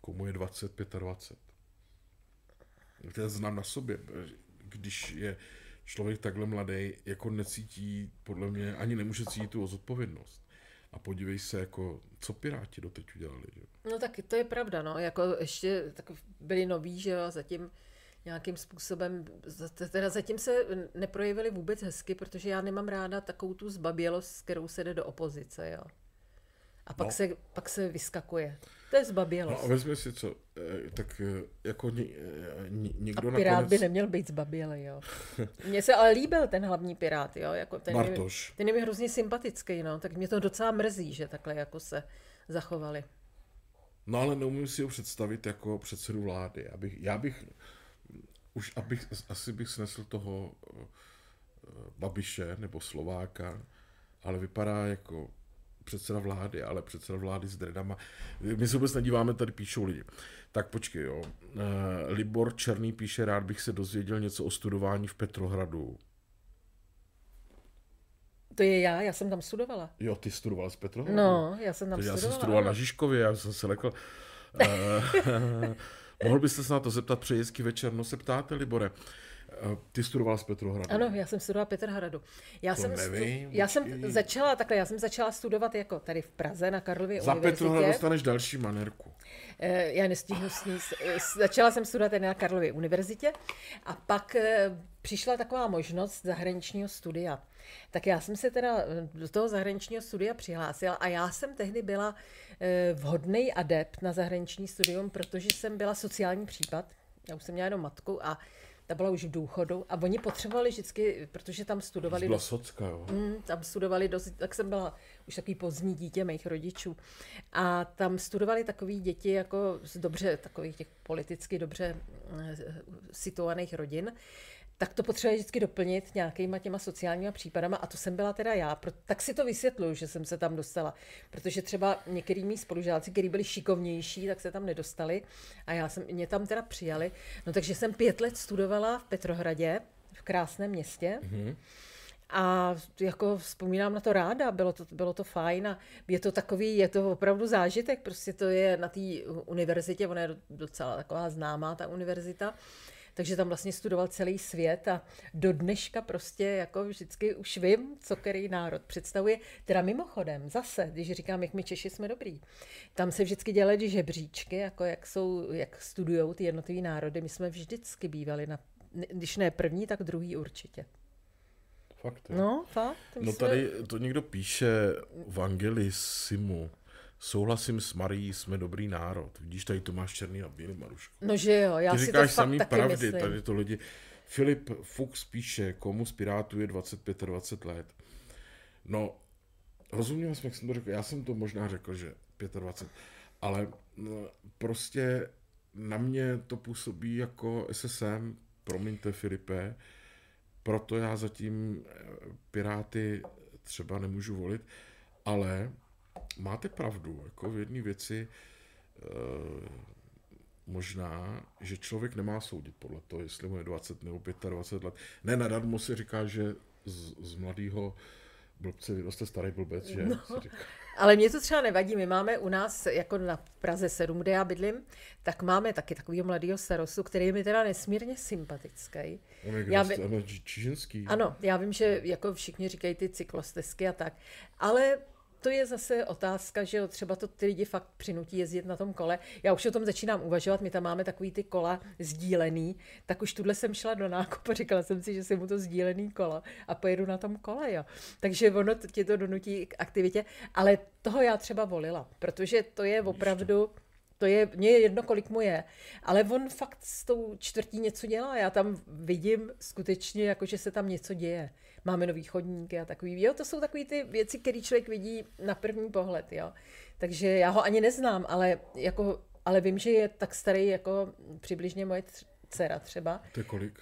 komu je 25 20. To znám na sobě, když je člověk takhle mladý, jako necítí, podle mě, ani nemůže cítit tu zodpovědnost. A podívej se, jako, co Piráti doteď udělali. Že? No tak to je pravda, no, jako ještě tak byli noví, že jo, zatím nějakým způsobem, teda zatím se neprojevili vůbec hezky, protože já nemám ráda takovou tu zbabělost, s kterou se jde do opozice, jo. A pak, no. se, pak se vyskakuje. To je zbabělost. No a vezmi si co, eh, tak eh, jako ně, eh, někdo a pirát nakonec... by neměl být zbabělý, jo. Mně se ale líbil ten hlavní pirát, jo. Jako ten Bartoš. Je, ten je mi hrozně sympatický, no. Tak mě to docela mrzí, že takhle jako se zachovali. No ale neumím si ho představit jako předsedu vlády. Abych, já bych, už abych, asi bych snesl toho Babiše nebo Slováka, ale vypadá jako předseda vlády, ale předseda vlády s dredama. My se vůbec nedíváme, tady píšou lidi. Tak počkej, jo. Uh, Libor Černý píše, rád bych se dozvěděl něco o studování v Petrohradu. To je já, já jsem tam studovala. Jo, ty studovala z Petrohradu? No, já jsem tam studovala. Já jsem studoval na Žižkově, já jsem se lekl. Uh, mohl byste se na to zeptat přeji večer? No se ptáte, Libore. Ty studovala z Petrohradu? Ano, já jsem studovala Petrohradu. Já to jsem, nevím, stu... já jsem začala takhle, já jsem začala studovat jako tady v Praze na Karlově Za univerzitě. Za Petrohradu dostaneš další manerku. Eh, já nestihnu s ní. Začala jsem studovat na Karlově univerzitě a pak eh, přišla taková možnost zahraničního studia. Tak já jsem se teda eh, do toho zahraničního studia přihlásila a já jsem tehdy byla vhodný adept na zahraniční studium, protože jsem byla sociální případ. Já už jsem měla jenom matku a ta byla už v důchodu a oni potřebovali vždycky, protože tam studovali... Byla socka, jo. Mm, tam studovali dost, tak jsem byla už takový pozdní dítě mých rodičů. A tam studovali takový děti jako z dobře, takových těch politicky dobře eh, situovaných rodin tak to potřebuje vždycky doplnit nějakýma těma sociálníma případama a to jsem byla teda já. Tak si to vysvětluju, že jsem se tam dostala. Protože třeba některý mý spolužáci, kteří byli šikovnější, tak se tam nedostali a já jsem, mě tam teda přijali. No takže jsem pět let studovala v Petrohradě, v krásném městě. Mm-hmm. A jako vzpomínám na to ráda, bylo to, bylo to fajn a je to takový, je to opravdu zážitek, prostě to je na té univerzitě, ona je docela taková známá ta univerzita, takže tam vlastně studoval celý svět a do dneška prostě jako vždycky už vím, co který národ představuje. Teda mimochodem, zase, když říkám, jak my Češi jsme dobrý, tam se vždycky dělají žebříčky, jako jak, jsou, jak studují ty jednotlivé národy. My jsme vždycky bývali na, když ne první, tak druhý určitě. Fakt, jo. No, fakt. No tady to někdo píše v Angelisimu. Souhlasím s Marí, jsme dobrý národ. Vidíš, tady to máš černý a bílý, Maruško. No že jo, já Ty si říkáš to samý fakt pravdy, myslím. tady to lidi. Filip Fuchs píše, komu z Pirátů je 25 a 20 let. No, rozuměl jsem, jak jsem to řekl. Já jsem to možná řekl, že 25, ale no, prostě na mě to působí jako SSM, promiňte Filipe, proto já zatím eh, Piráty třeba nemůžu volit, ale máte pravdu, jako v jedné věci, možná, že člověk nemá soudit podle toho, jestli mu je 20 nebo 25 let. Ne, nadarmo se říká, že z, z mladého blbce vyroste starý blbec, že? No, ale mě to třeba nevadí. My máme u nás, jako na Praze 7, kde já bydlím, tak máme taky takového mladého starostu, který je mi teda nesmírně sympatický. On je já vím, čiženský. Ano, já vím, že jako všichni říkají ty cyklostezky a tak, ale to je zase otázka, že jo, třeba to ty lidi fakt přinutí jezdit na tom kole. Já už o tom začínám uvažovat, my tam máme takový ty kola sdílený, tak už tuhle jsem šla do nákupu, říkala jsem si, že si mu to sdílený kolo a pojedu na tom kole, jo. Takže ono tě to donutí k aktivitě, ale toho já třeba volila, protože to je opravdu... To je, mně je jedno, kolik mu je. Ale on fakt s tou čtvrtí něco dělá. Já tam vidím skutečně, jako že se tam něco děje máme nový chodníky a takový. Jo, to jsou takové ty věci, které člověk vidí na první pohled, jo. Takže já ho ani neznám, ale, jako, ale vím, že je tak starý jako přibližně moje dcera třeba. To je kolik?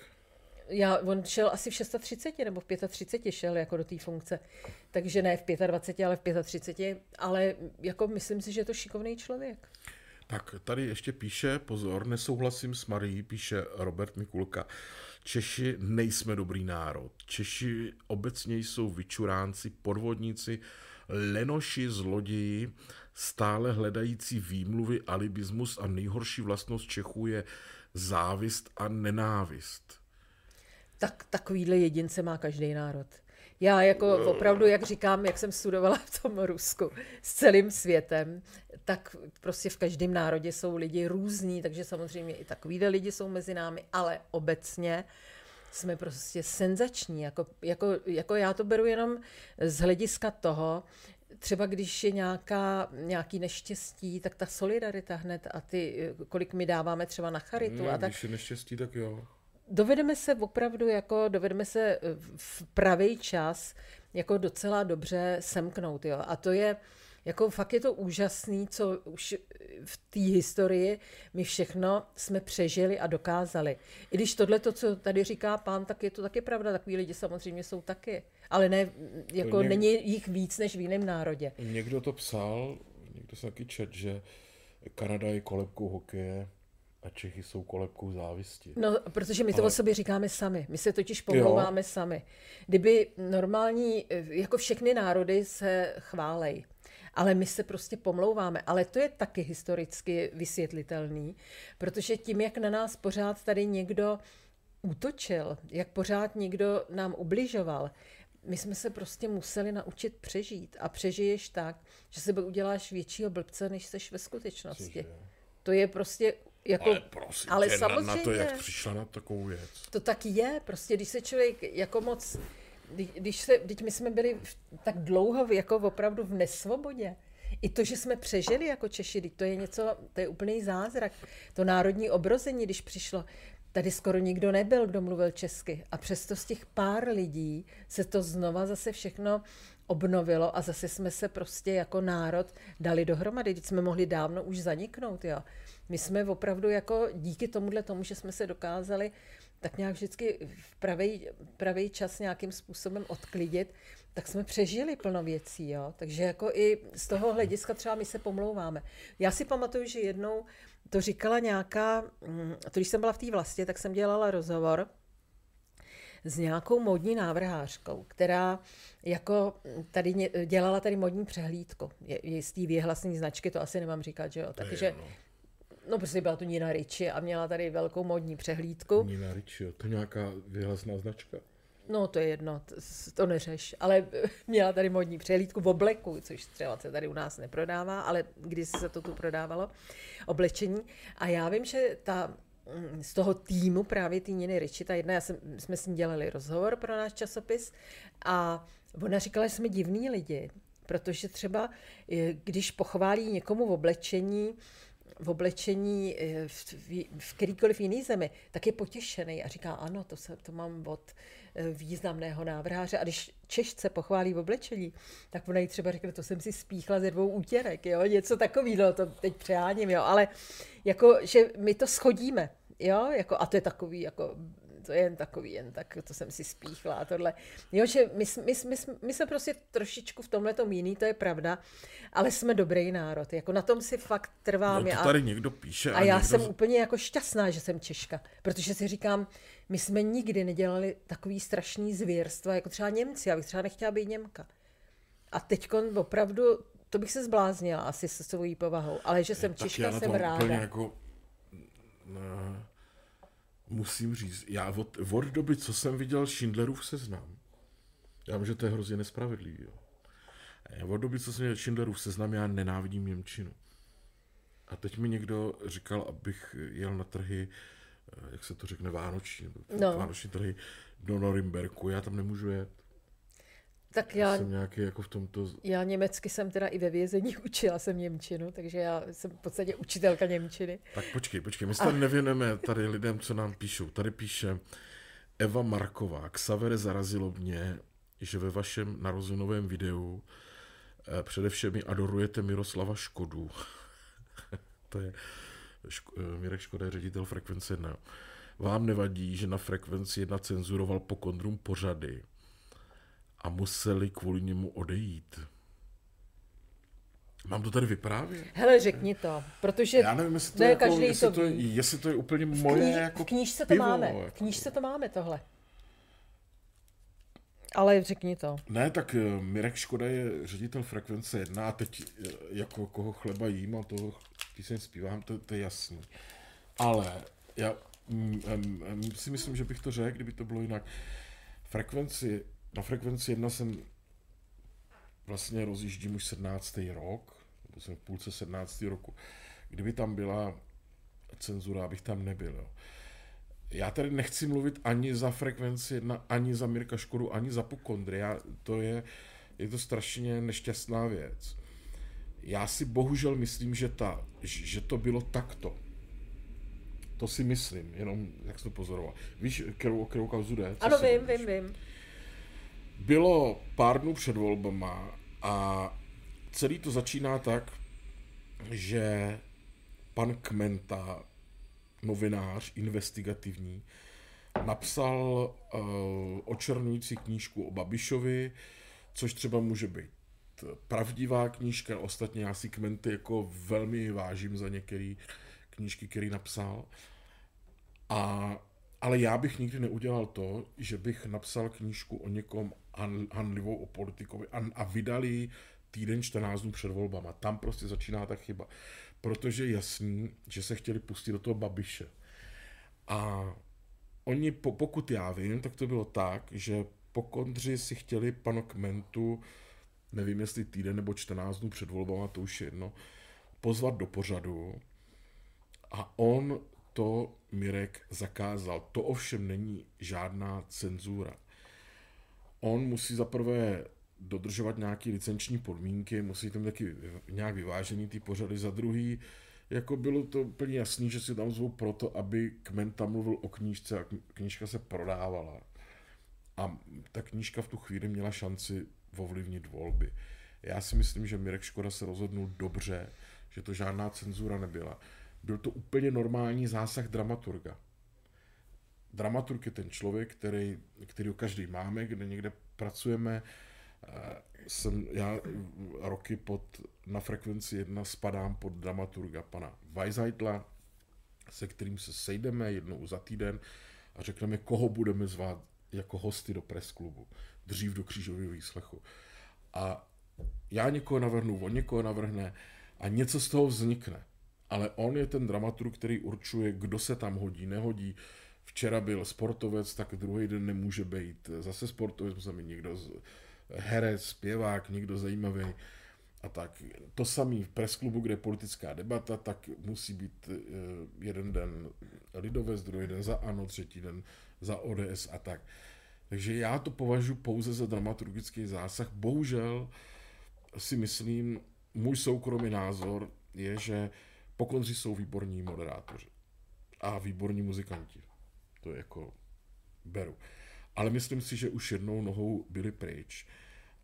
Já, on šel asi v 630 nebo v 35 šel jako do té funkce. Takže ne v 25, ale v 35. Ale jako myslím si, že je to šikovný člověk. Tak tady ještě píše, pozor, nesouhlasím s Marí, píše Robert Mikulka. Češi nejsme dobrý národ. Češi obecně jsou vyčuránci, podvodníci, lenoši, zloději, stále hledající výmluvy, alibismus a nejhorší vlastnost Čechů je závist a nenávist. Tak takovýhle jedince má každý národ. Já jako opravdu, jak říkám, jak jsem studovala v tom Rusku s celým světem, tak prostě v každém národě jsou lidi různí, takže samozřejmě i takovýhle lidi jsou mezi námi, ale obecně jsme prostě senzační. Jako, jako, jako já to beru jenom z hlediska toho, třeba když je nějaká, nějaký neštěstí, tak ta solidarita hned a ty, kolik my dáváme třeba na charitu. No, a tak, když je neštěstí, tak jo dovedeme se opravdu jako, dovedeme se eh, v pravý čas jako docela dobře semknout, jo. A to je, jako fakt je to úžasný, co už v té historii my všechno jsme přežili a dokázali. I když tohle, to, co tady říká pán, tak je to taky pravda, takový lidi samozřejmě jsou taky. Ale ne, jako něk... není jich víc než v jiném národě. Někdo to psal, někdo se taky čet, že Kanada je kolebkou hokeje, a Čechy jsou kolebkou závisti. No, protože my to Ale... o sobě říkáme sami. My se totiž pomlouváme jo. sami. Kdyby normální, jako všechny národy se chválej, ale my se prostě pomlouváme. Ale to je taky historicky vysvětlitelný, protože tím, jak na nás pořád tady někdo útočil, jak pořád někdo nám ubližoval, my jsme se prostě museli naučit přežít. A přežiješ tak, že sebe uděláš většího blbce, než seš ve skutečnosti. To je prostě jako, ale prosím ale tě, samozřejmě, na, na to, jak přišla na takovou věc. To tak je, prostě když se člověk jako moc, když se, když my jsme byli tak dlouho jako opravdu v nesvobodě, i to, že jsme přežili jako Češi, to je něco, to je úplný zázrak. To národní obrození, když přišlo, tady skoro nikdo nebyl, kdo mluvil česky. A přesto z těch pár lidí se to znova zase všechno obnovilo a zase jsme se prostě jako národ dali dohromady. Teď jsme mohli dávno už zaniknout, jo. My jsme opravdu jako díky tomuhle tomu, že jsme se dokázali tak nějak vždycky v pravý, pravý čas nějakým způsobem odklidit, tak jsme přežili plno věcí, jo. Takže jako i z toho hlediska třeba my se pomlouváme. Já si pamatuju, že jednou to říkala nějaká, mm, to když jsem byla v té vlastě, tak jsem dělala rozhovor s nějakou modní návrhářkou, která jako tady dělala tady modní přehlídku. Je, je z té značky, to asi nemám říkat, že jo. Takže No, prostě byla to Nina Ricci a měla tady velkou modní přehlídku. Nina Ricci, to nějaká vyhlasná značka. No, to je jedno, to, to neřeš. Ale měla tady modní přehlídku v obleku, což třeba se tady u nás neprodává, ale když se to tu prodávalo, oblečení. A já vím, že ta mm, z toho týmu právě ty Niny Ricci, ta jedna, já jsem, jsme s ní dělali rozhovor pro náš časopis a ona říkala, že jsme divní lidi, protože třeba, když pochválí někomu v oblečení, v oblečení eh, v, v, v kterýkoliv jiný zemi, tak je potěšený a říká, ano, to, se, to mám od eh, významného návrháře. A když Češce pochválí v oblečení, tak ona jí třeba řekne, to jsem si spíchla ze dvou útěrek, jo, něco takového, to teď přeháním, jo, ale jako, že my to schodíme, jo, jako, a to je takový, jako to je jen takový, jen tak, to jsem si spíchla a tohle. Jo, že my, my, my, my jsme prostě trošičku v tomhle tom jiný, to je pravda, ale jsme dobrý národ, jako na tom si fakt trvám. No, to tady někdo píše. A, a já někdo... jsem úplně jako šťastná, že jsem Češka, protože si říkám, my jsme nikdy nedělali takový strašný zvěrstva, jako třeba Němci, já bych třeba nechtěla být Němka. A teď opravdu, to bych se zbláznila asi se svojí povahou, ale že jsem Češka, jsem ráda. Jako, ne, musím říct, já od, od doby, co jsem viděl Schindlerův seznam, já vím, že to je hrozně nespravedlivý, jo. Od doby, co jsem viděl Schindlerův seznam, já nenávidím Němčinu. A teď mi někdo říkal, abych jel na trhy, eh, jak se to řekne, vánoční, no. vánoční trhy do Norimberku, já tam nemůžu jet. Tak já, já jsem nějaký jako v tomto... Já německy jsem teda i ve vězení učila jsem Němčinu, takže já jsem v podstatě učitelka Němčiny. Tak počkej, počkej, my se tady nevěneme tady lidem, co nám píšou. Tady píše Eva Marková, Xavere zarazilo mě, že ve vašem narozenovém videu eh, především adorujete Miroslava Škodu. to je Ško, eh, Mirek Škoda je ředitel frekvence 1. Vám nevadí, že na frekvenci 1 cenzuroval po kondrum pořady, a museli kvůli němu odejít. Mám to tady vyprávět? Hele, řekni to, protože Já nevím, jestli to, je, jako, jestli to, to, jestli to je úplně moje v kní, jako V knížce to pivo, máme, jako. v knížce to máme tohle. Ale řekni to. Ne, tak eh, Mirek Škoda je ředitel frekvence 1 a teď eh, jako koho chleba jím a toho píseň zpívám, to, to je jasný. Ale já mm, mm, si myslím, že bych to řekl, kdyby to bylo jinak. Frekvenci na frekvenci 1 jsem vlastně rozjíždím už 17. rok, nebo jsem v půlce 17. roku. Kdyby tam byla cenzura, abych tam nebyl. Jo. Já tady nechci mluvit ani za frekvenci 1, ani za Mirka Škodu, ani za Pokondry. Já, to je, je to strašně nešťastná věc. Já si bohužel myslím, že, ta, že to bylo takto. To si myslím, jenom jak jsi to pozoroval. Víš, kterou, kterou kauzu jde? Ano, vím, vím, vím bylo pár dnů před volbama a celý to začíná tak, že pan Kmenta, novinář investigativní, napsal uh, očernující knížku o Babišovi, což třeba může být pravdivá knížka, ostatně já si Kmenty jako velmi vážím za některé knížky, které napsal. A ale já bych nikdy neudělal to, že bych napsal knížku o někom hanlivou o politikovi a, a vydali týden 14 dnů před volbama. Tam prostě začíná ta chyba. Protože je jasný, že se chtěli pustit do toho Babiše. A oni, pokud já vím, tak to bylo tak, že pokondři si chtěli panu Kmentu, nevím jestli týden nebo 14 dnů před volbama, to už je jedno, pozvat do pořadu a on to Mirek zakázal. To ovšem není žádná cenzura. On musí zaprvé dodržovat nějaké licenční podmínky, musí tam taky nějak vyvážený ty pořady za druhý. Jako bylo to úplně jasný, že si tam zvou proto, aby Kmen tam mluvil o knížce a knížka se prodávala. A ta knížka v tu chvíli měla šanci ovlivnit volby. Já si myslím, že Mirek Škoda se rozhodnul dobře, že to žádná cenzura nebyla byl to úplně normální zásah dramaturga. Dramaturg je ten člověk, který, který každý máme, kde někde pracujeme. Eh, jsem, já roky pod, na frekvenci jedna spadám pod dramaturga pana Weisheitla, se kterým se sejdeme jednou za týden a řekneme, koho budeme zvát jako hosty do press klubu, dřív do křížového výslechu. A já někoho navrhnu, on někoho navrhne a něco z toho vznikne ale on je ten dramaturg, který určuje, kdo se tam hodí, nehodí. Včera byl sportovec, tak druhý den nemůže být zase sportovec, musí být někdo z, herec, zpěvák, někdo zajímavý. A tak to samý v presklubu, kde je politická debata, tak musí být eh, jeden den lidovec, druhý den za ANO, třetí den za ODS a tak. Takže já to považuji pouze za dramaturgický zásah. Bohužel si myslím, můj soukromý názor je, že Pokonři jsou výborní moderátoři a výborní muzikanti. To jako beru. Ale myslím si, že už jednou nohou byli pryč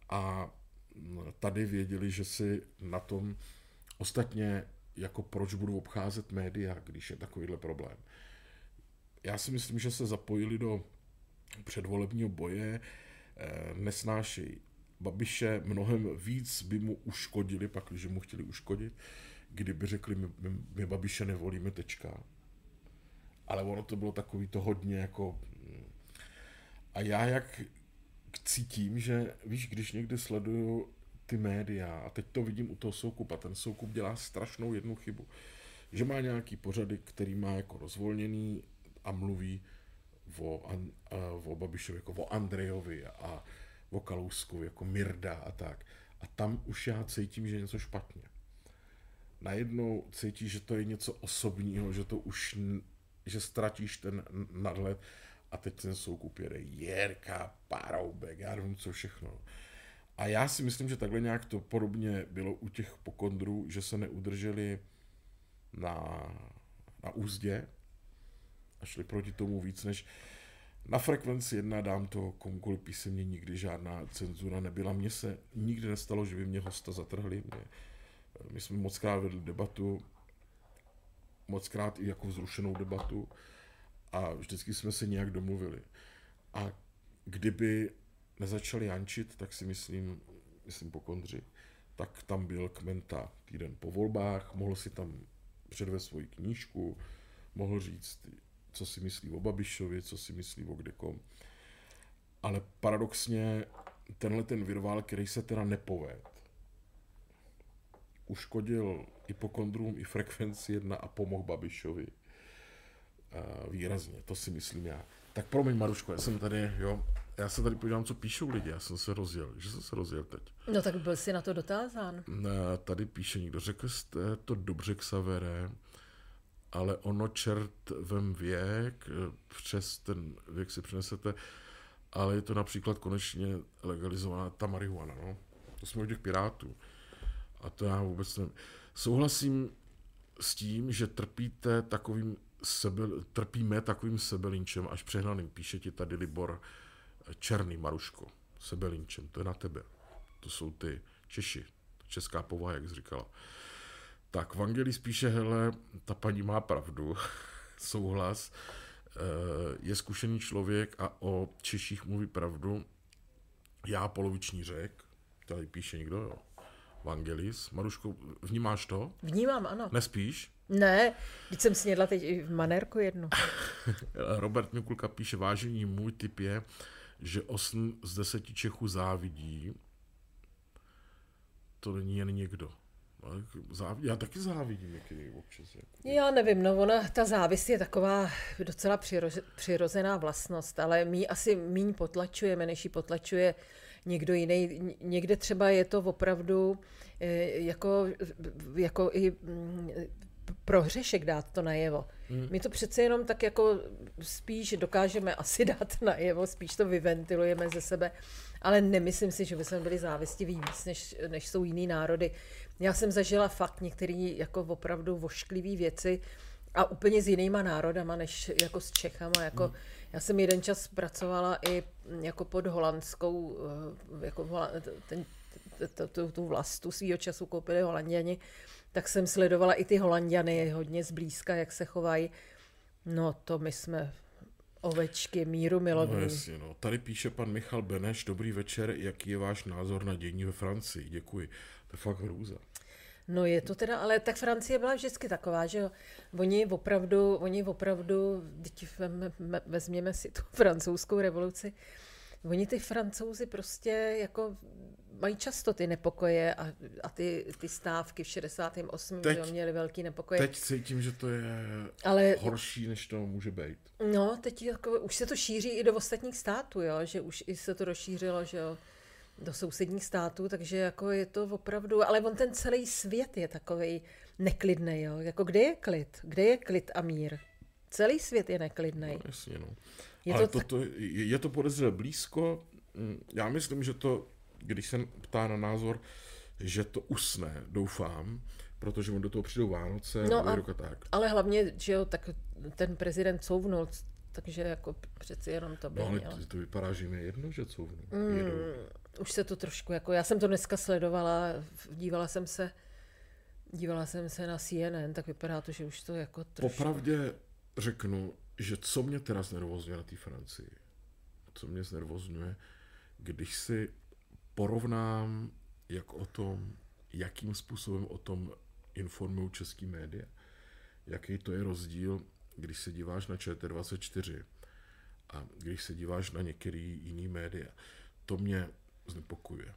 a tady věděli, že si na tom ostatně jako proč budu obcházet média, když je takovýhle problém. já si myslím, že se zapojili do předvolebního boje, eh, nesnášejí Babiše mnohem víc by mu uškodili, pak, když mu chtěli uškodit, kdyby řekli, my, my, my Babiše nevolíme, tečka. Ale ono to bylo takový to hodně jako... mm. A já jak cítím, že víš, když někde sleduju ty média, a teď to vidím u toho Soukupa, ten Soukup dělá strašnou jednu chybu, že má nějaký pořady, který má jako rozvolněný a mluví o, An, o Babišovi, jako o Andrejovi a o Kalousku, jako Mirda a tak. A tam už já cítím, že je něco špatně. Najednou cítí, že to je něco osobního, že to už, že ztratíš ten nadhled a teď ten soukup jede Jirka, Paroubek, já nevím co všechno. A já si myslím, že takhle nějak to podobně bylo u těch pokondrů, že se neudrželi na, na úzdě a šli proti tomu víc než na frekvenci jedna dám to komukoliv písemně, nikdy žádná cenzura nebyla. Mně se nikdy nestalo, že by mě hosta zatrhli. Mě, my jsme moc krát vedli debatu, moc krát i jako vzrušenou debatu a vždycky jsme se nějak domluvili. A kdyby nezačali jančit, tak si myslím, myslím pokondři, tak tam byl Kmenta týden po volbách, mohl si tam předvést svoji knížku, mohl říct, co si myslí o Babišovi, co si myslí o kdekom. Ale paradoxně tenhle ten virvál, který se teda nepoved, uškodil hypokondrům i frekvenci jedna a pomohl Babišovi. Uh, výrazně, to si myslím já. Tak promiň, Maruško, já jsem tady, jo, já se tady podívám, co píšou lidi, já jsem se rozjel, že jsem se rozjel teď. No tak byl si na to dotázán. Tady píše někdo, řekl jste to dobře, Xavere, ale ono čert vem věk, eh, přes ten věk si přinesete, ale je to například konečně legalizovaná ta marihuana, no. To jsme u těch pirátů. A to já vůbec nevím. Souhlasím s tím, že trpíte takovým sebe, trpíme takovým sebelinčem, až přehnaným, píše ti tady Libor Černý, Maruško, sebelinčem, to je na tebe. To jsou ty Češi, česká povaha, jak jsi říkala. Tak, Vangelis píše, hele, ta paní má pravdu, souhlas, eh, je zkušený člověk a o Češích mluví pravdu. Já poloviční řek, tady píše někdo, jo. Vangelis. Maruško, vnímáš to? Vnímám, ano. Nespíš? Ne, když jsem snědla teď i v manérku jednu. Robert Mikulka píše, vážení, můj tip je, že 8 z 10 Čechů závidí. To není jen někdo. Já taky závidím někdy občas. Jako. Já nevím, no ona, ta závist je taková docela přiroze, přirozená vlastnost, ale my asi míň potlačujeme, než ji potlačuje někdo jiný. Někde třeba je to opravdu eh, jako, jako i mm, prohřešek dát to najevo. Hmm. My to přece jenom tak jako spíš dokážeme asi dát najevo, spíš to vyventilujeme ze sebe, ale nemyslím si, že bychom byli závistiví víc, než, než jsou jiný národy. Já jsem zažila fakt některé jako opravdu vošklivé věci a úplně s jinýma národama, než jako s Čechama. Jako, hmm. Já jsem jeden čas pracovala i jako pod holandskou, eh, jako ten, tu, tu, tu vlastu svýho času koupili holanděni, tak jsem sledovala i ty holanděny hodně zblízka, jak se chovají. No to my jsme ovečky, míru No milovní. jasně, no. Tady píše pan Michal Beneš, dobrý večer, jaký je váš názor na dění ve Francii? Děkuji. To je fakt hrůza. No je to teda, ale tak Francie byla vždycky taková, že jo. Oni opravdu, oni opravdu, teď vezměme si tu francouzskou revoluci, oni ty francouzi prostě jako mají často ty nepokoje a, a ty, ty stávky v 68. Teď- že měli velký nepokoje. Teď cítím, že to je Ale horší, než to může být. no, teď jako, už se to šíří i do ostatních států, jo, že už i se to rozšířilo, že jo, do sousedních států, takže jako je to opravdu, ale on ten celý svět je takový neklidný, jo, jako kde je klid, kde je klid a mír? Celý svět je neklidný. No, jasně, no. Je Ale to to, to, je, je to podezřelé blízko. Mm, Já myslím, že to, když se ptá na názor, že to usne, doufám, protože mu do toho přijdou Vánoce, No no a- a... tak. Ale hlavně, že jo, tak ten prezident couvnul, takže jako přeci jenom to by No ale mělo. to, vypadá, že jim je jedno, že couvnou. Mm, Jedou. Už se to trošku, jako já jsem to dneska sledovala, dívala jsem se, dívala jsem se na CNN, tak vypadá to, že už to jako trošku... Popravdě řeknu, že co mě teda znervozňuje na té Francii, co mě znervozňuje, když si porovnám, jak o tom, jakým způsobem o tom informují český média, jaký to je rozdíl, když se díváš na ČT24 a když se díváš na některý jiný média. To mě znepokuje.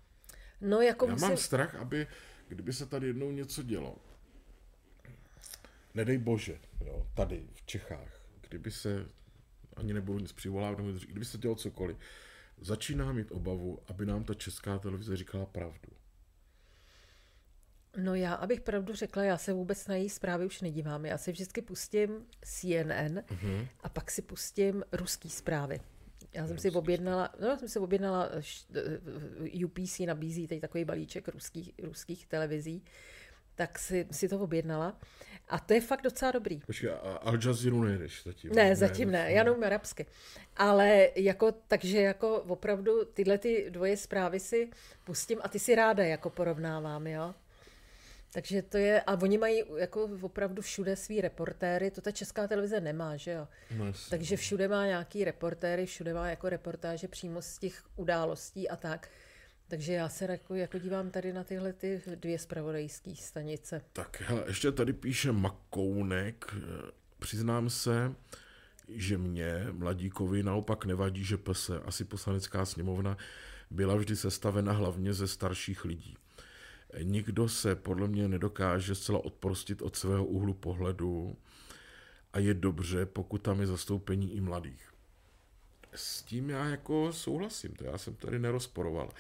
No, jako Já musím... mám strach, aby, kdyby se tady jednou něco dělo, nedej bože, jo, tady v Čechách, kdyby se, ani nebudu nic přivolávat, kdyby se dělo cokoliv, začíná mít obavu, aby nám ta česká televize říkala pravdu. No já, abych pravdu řekla, já se vůbec na její zprávy už nedívám. Já si vždycky pustím CNN Mhm. a pak si pustím ruský zprávy. Já jsem si objednala, no, já jsem si objednala, eh, UPC nabízí teď takový balíček ruských, ruských televizí, tak si, si to objednala. A to je fakt docela dobrý. Počkej, a Al Jazeera nejdeš zatím? Ne, zatím ne, já jenom arabsky. Ale jako, takže jako opravdu tyhle ty dvoje zprávy si pustím a ty si ráda jako porovnávám, jo. Takže to je, a oni mají jako opravdu všude svý reportéry, to ta česká televize nemá, že jo. No. Takže všude má nějaký reportéry, všude má jako reportáže přímo z těch událostí a tak. Takže já se jako, jako dívám tady na tyhle ty dvě spravodajské stanice. Tak hele, ještě tady píše Makounek. Přiznám se, že mě, mladíkovi, naopak nevadí, že PSE, asi poslanecká sněmovna, byla vždy sestavena hlavně ze starších lidí. Nikdo se podle mě nedokáže zcela odprostit od svého úhlu pohledu a je dobře, pokud tam je zastoupení i mladých. S tím já jako souhlasím, to já jsem tady nerozporoval.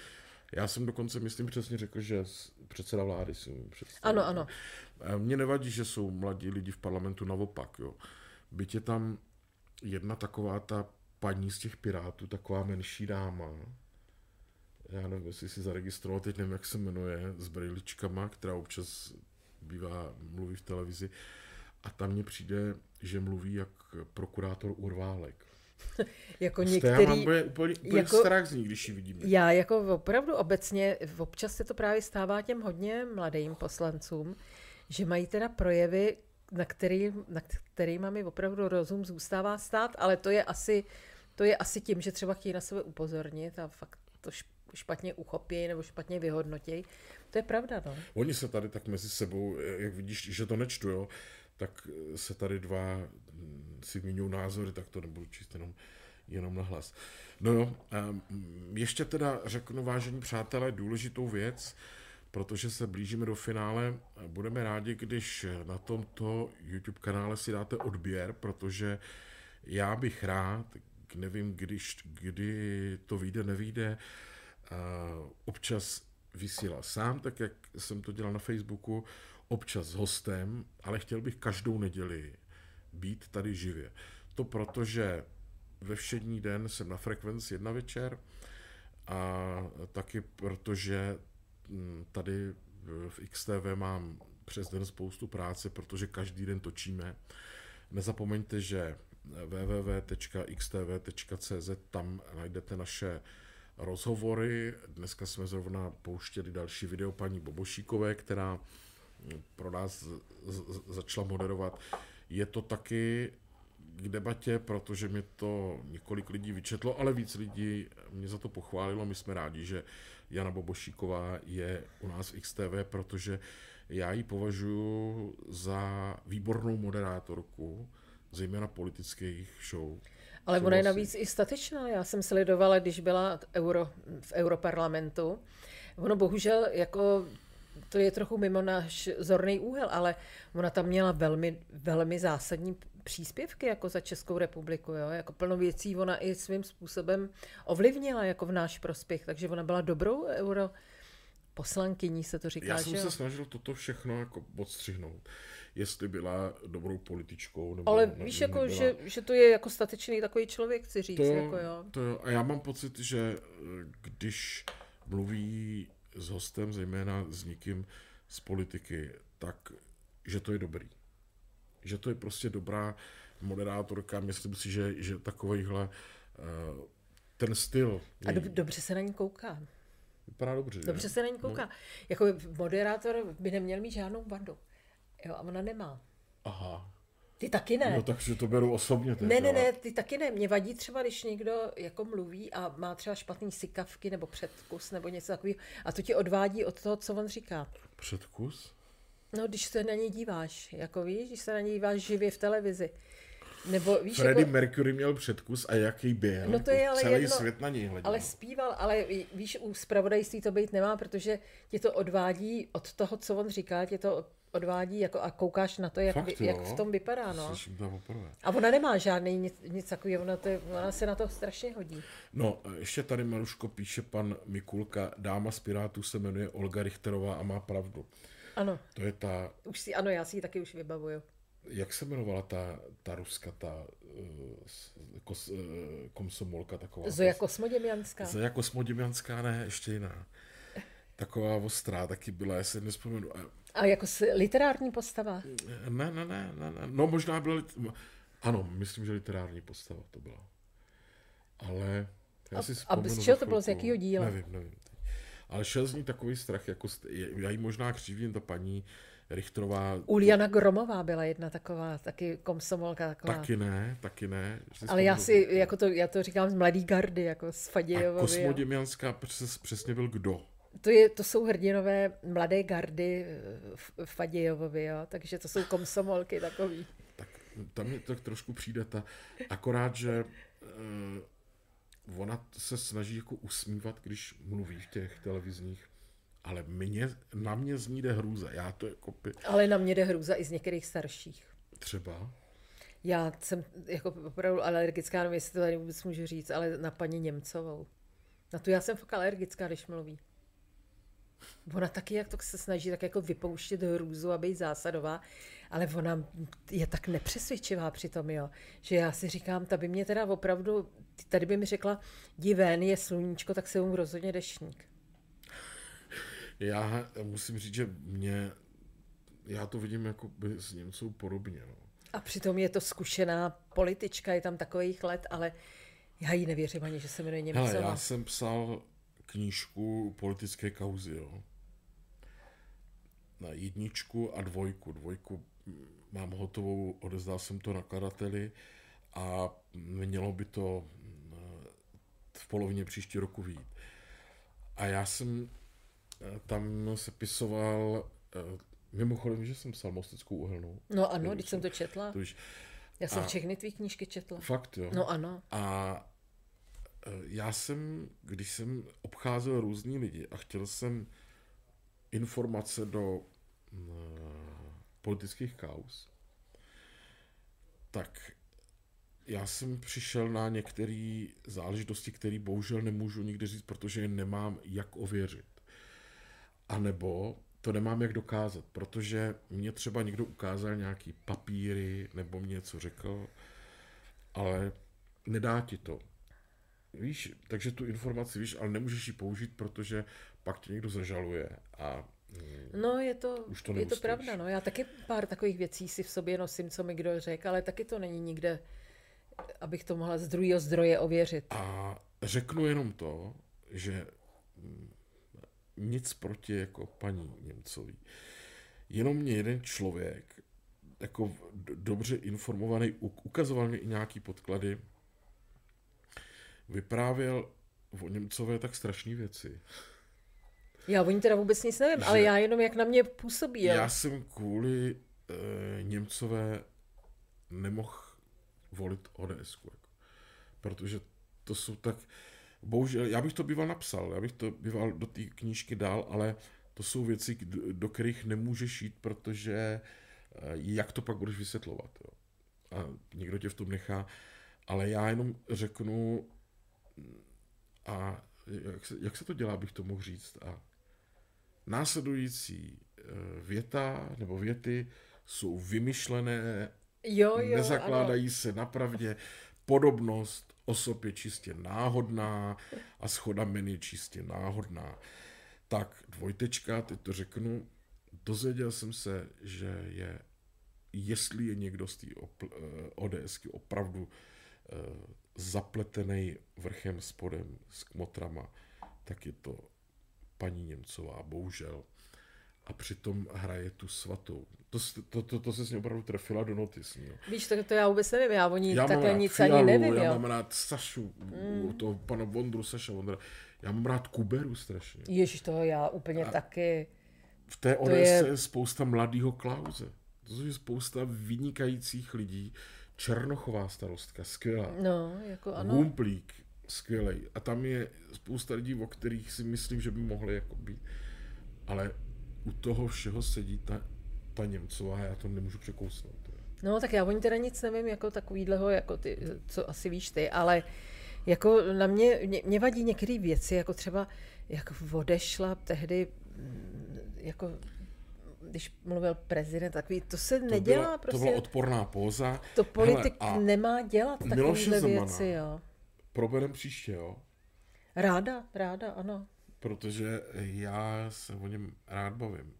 Já jsem dokonce, myslím, přesně řekl, že předseda vlády umím představit. Ano, ano. Mně nevadí, že jsou mladí lidi v parlamentu naopak, jo. Byť je tam jedna taková ta paní z těch pirátů, taková menší dáma, já nevím, jestli si zaregistroval, teď nevím, jak se jmenuje, s brýličkama, která občas bývá, mluví v televizi, a tam mně přijde, že mluví jak prokurátor Urválek. Jako té já některý, mám úplně, úplně, úplně jako- strach z ní, když ji vidím. Já jako opravdu obecně, občas se to právě stává těm hodně mladým poslancům, že mají teda projevy, na, který, na kterýma mi opravdu rozum zůstává stát, ale to je asi, to je asi tím, že třeba chtějí na sebe upozornit a fakt to šp- špatně uchopí nebo špatně vyhodnotí. To je pravda, no. Oni se tady tak mezi sebou, jak vidíš, že to nečtu, jo, tak se tady dva mm, si vyměňují názory, tak to nebudu číst jenom, jenom na hlas. No jo, em, ještě teda řeknu, vážení přátelé, důležitou věc, protože se blížíme do finále. Budeme rádi, když na tomto YouTube kanále si dáte odběr, protože já bych rád, nevím, když, kdy to vyjde, nevyjde, občas vysílal sám, tak jak jsem to dělal na Facebooku, občas s hostem, ale chtěl bych každou neděli být tady živě. To proto, že ve všední den jsem na frekvenci jedna večer a taky protože mm, tady v XTV mám přes den spoustu práce, protože každý den točíme. Nezapomeňte, že www.xtv.cz tam najdete naše rozhovory. Dneska jsme zrovna pouštěli další video paní Bobošíkové, která pro nás začala moderovat. Je to taky k debatě, protože mě to několik lidí vyčetlo, ale víc lidí mě za to pochválilo. My jsme rádi, že Jana Bobošíková je u nás v XTV, protože já ji považuji za výbornou moderátorku, zejména politických show. Ale ona je navíc i statečná. Já jsem sledovala, když byla euro, v Europarlamentu. Ono bohužel jako to je trochu mimo náš zorný úhel, ale ona tam měla velmi, velmi zásadní příspěvky jako za Českou republiku. Jo? Jako plno věcí ona i svým způsobem ovlivnila jako v náš prospěch, takže ona byla dobrou euro poslankyní, se to říká, Já jsem že jo? se snažil toto všechno jako odstřihnout. Jestli byla dobrou političkou, nebo Ale ne- víš, jako, nebyla. že, že to je jako statečný takový člověk, chci říct. to, jako jo. to jo. A já mám pocit, že eh, když mluví s hostem, zejména s někým z politiky, tak že to je dobrý. Že to je prostě dobrá moderátorka. Myslím si, že, že takovýhle eh, ten styl A její dob- dobře se na ní kouká. vypadá dobře. Dobře se na ní kouká. Jako moderátor by neměl mít žádnou vadu. Jo, a ona nemá. Aha. Ty taky ne. No takže to beru osobně. Teď, Ne, ne, ne, ty taky ne. Mě vadí třeba, když někdo jako mluví a má třeba špatný sykavky nebo předkus nebo něco takového a to ti odvádí od toho, co on říká. Předkus? No, když se na něj díváš, jako víš, když se na něj díváš živě v televizi. Nebo víš, Freddie jako, Mercury měl předkus a jaký byl. No to je ale Celý jedno, svět na něj hleděl. ale zpíval, ale víš, u zpravodajství to být nemá, protože tě to odvádí od toho, co on říká, tě to odvádí jako a koukáš na to, jak, Fakt, jak v tom vypadá, no. A ona nemá žádný nic, nic takového, ona, to, ona se na to strašně hodí. No, ještě tady Maruško píše pan Mikulka, dáma z Pirátů se jmenuje Olga Richterová a má pravdu. Ano, To je ta, už si, ano, já si ji taky už vybavuju. Jak se jmenovala ta, ta ruska, ta uh, kos, uh, komsomolka taková? Zoja Kosmoděmianská. Zoja Kosmoděmianská, ne, ještě jiná. Taková ostrá taky byla, já se nespomenu. A A jako s, literární postava. Ne, ne, ne, ne, ne. No možná byla, ano, myslím, že literární postava to byla. Ale já A- si a z čeho to bylo, z jakého díla? Nevím, nevím. Ale šel z ní takový strach, jako já jí možná křivím, ta paní Richtrová Uliana Gromová byla jedna taková, taky komsomolka taková. taky ne, taky ne. Ale já si, jako to, já to říkám z Mladý gardy, jako z A Fadějovovy. jo. Kosmoděmianská přes, přesně byl kdo? To, je, to jsou hrdinové Mladé gardy eh, Fadějovovi, jo, takže to jsou komsomolky takový. Tak tam mi tak trošku přijde ta, akorát, že uh, ona se snaží jako usmívat, když mluví v těch televizních, ale mě, na mě z ní jde hrůza. Já to jako Ale na mě jde hrůza i z některých starších. třeba, Já jsem jako opravdu alergická, nevím, jestli to tady vůbec můžu říct, ale na paní Němcovou. Na tu já jsem fakt alergická, když mluví. Ona taky jak to se snaží tak jako vypouštět hrůzu a být zásadová, ale ona je tak nepřesvědčivá přitom, jo, že já si říkám, ta by mě teda opravdu, tady by mi řekla, jdi ven, je sluníčko, tak se mu rozhodně dešník. Já musím říct, že mě, já to vidím jako by s Němcou podobně. No. A přitom je to zkušená politička, je tam takových let, ale já jí nevěřím ani, že se jmenuje Němcová. Hele, já jsem psal knížku politické kauzy, jo. Na jedničku a dvojku. Dvojku mám hotovou, odezdal jsem to nakladateli a mělo by to mm, v polovině příští roku vyjít. A já jsem eh, tam sepisoval, eh, mimochodem, že jsem psal Mosteckou uhelnou. No ano, když jsem to četla. To už, Já jsem A- všechny tvý knížky četla. fakt, jo. No ano. A e, já jsem, když jsem obcházel různý lidi a chtěl jsem informace do mm, politických kauz, tak já jsem přišel na některé záležitosti, které bohužel nemůžu nikdy říct, protože je nemám jak ověřit. A nebo to nemám jak dokázat, protože mě třeba někdo ukázal nějaký papíry nebo mě něco řekl, ale nedá ti to. Víš, takže tu informaci víš, ale nemůžeš ji použít, protože pak tě někdo zažaluje a mm, No je to, Už to je to pravda, no. Já taky pár takových věcí si v sobě nosím, co mi kdo řekl, ale taky to není nikde, abych to mohla z druhého zdroje ověřit. A řeknu jenom to, že mm, nic proti jako paní Němcový. Jenom mě jeden člověk, jako dobře informovaný, ukazoval mi i nějaký podklady, vyprávěl o Němcové tak strašné věci. Já o ní teda vůbec nic nevím, Že- ale já jenom jak na mě působí. Já jsem kvůli e, Němcové nemohl volit ODS. Jako, protože to jsou tak... Bohužel, já bych to býval napsal, já bych to býval do té knížky dál, ale to jsou věci, do, kterých nemůžeš jít, protože e, jak to pak budeš vysvětlovat. Jo? A někdo tě v tom nechá. Ale já jenom řeknu, a jak se, jak se to dělá, bych to mohl říct. A následující eh, věta nebo věty jsou vymyšlené, jo, jo, nezakládají se na pravdě, podobnost osob je čistě náhodná a schoda men je čistě náhodná. Tak dvojtečka, teď to řeknu, dozvěděl jsem se, že je, jestli je někdo z té opl- eh, ODSky opravdu eh, zapletený vrchem spodem s kmotrama, tak je to paní Němcová, bohužel. A přitom hraje tu svatou. To, to, to, to se s ní opravdu trefila do notis. No. Víš, to, to já vůbec nevím, já o ní Já takhle nic Fialu, ani nevím, já jo. mám rád Sašu, mm. toho pana Vondru, Saša Vondra. Já mám rád Kuberu strašně. Ježiš, toho já úplně taky. V té ODS je- je spousta mladého Klauze. To je spousta vynikajících lidí. Černochová starostka, skvělá. No, jako ano. Humplík, skvělej. A tam je spousta lidí, o kterých si myslím, že by mohli jako být. Ale u toho všeho sedí ta, ta Němcová, já to nemůžu překousnout. No, tak já o ní teda nic nevím, jako takovýhleho, jako ty, co asi víš ty, ale jako na mě, mě, mě vadí některé věci, jako třeba, jak odešla tehdy, mm, jako když mluvil prezident, takový, to se To nedělá byla, prostě. to byla odporná póza. To politik Hele, nemá dělat takovéhle věci, jo. proberem příště, jo? Ráda, ráda, ano. Protože já se o něm rád bavím.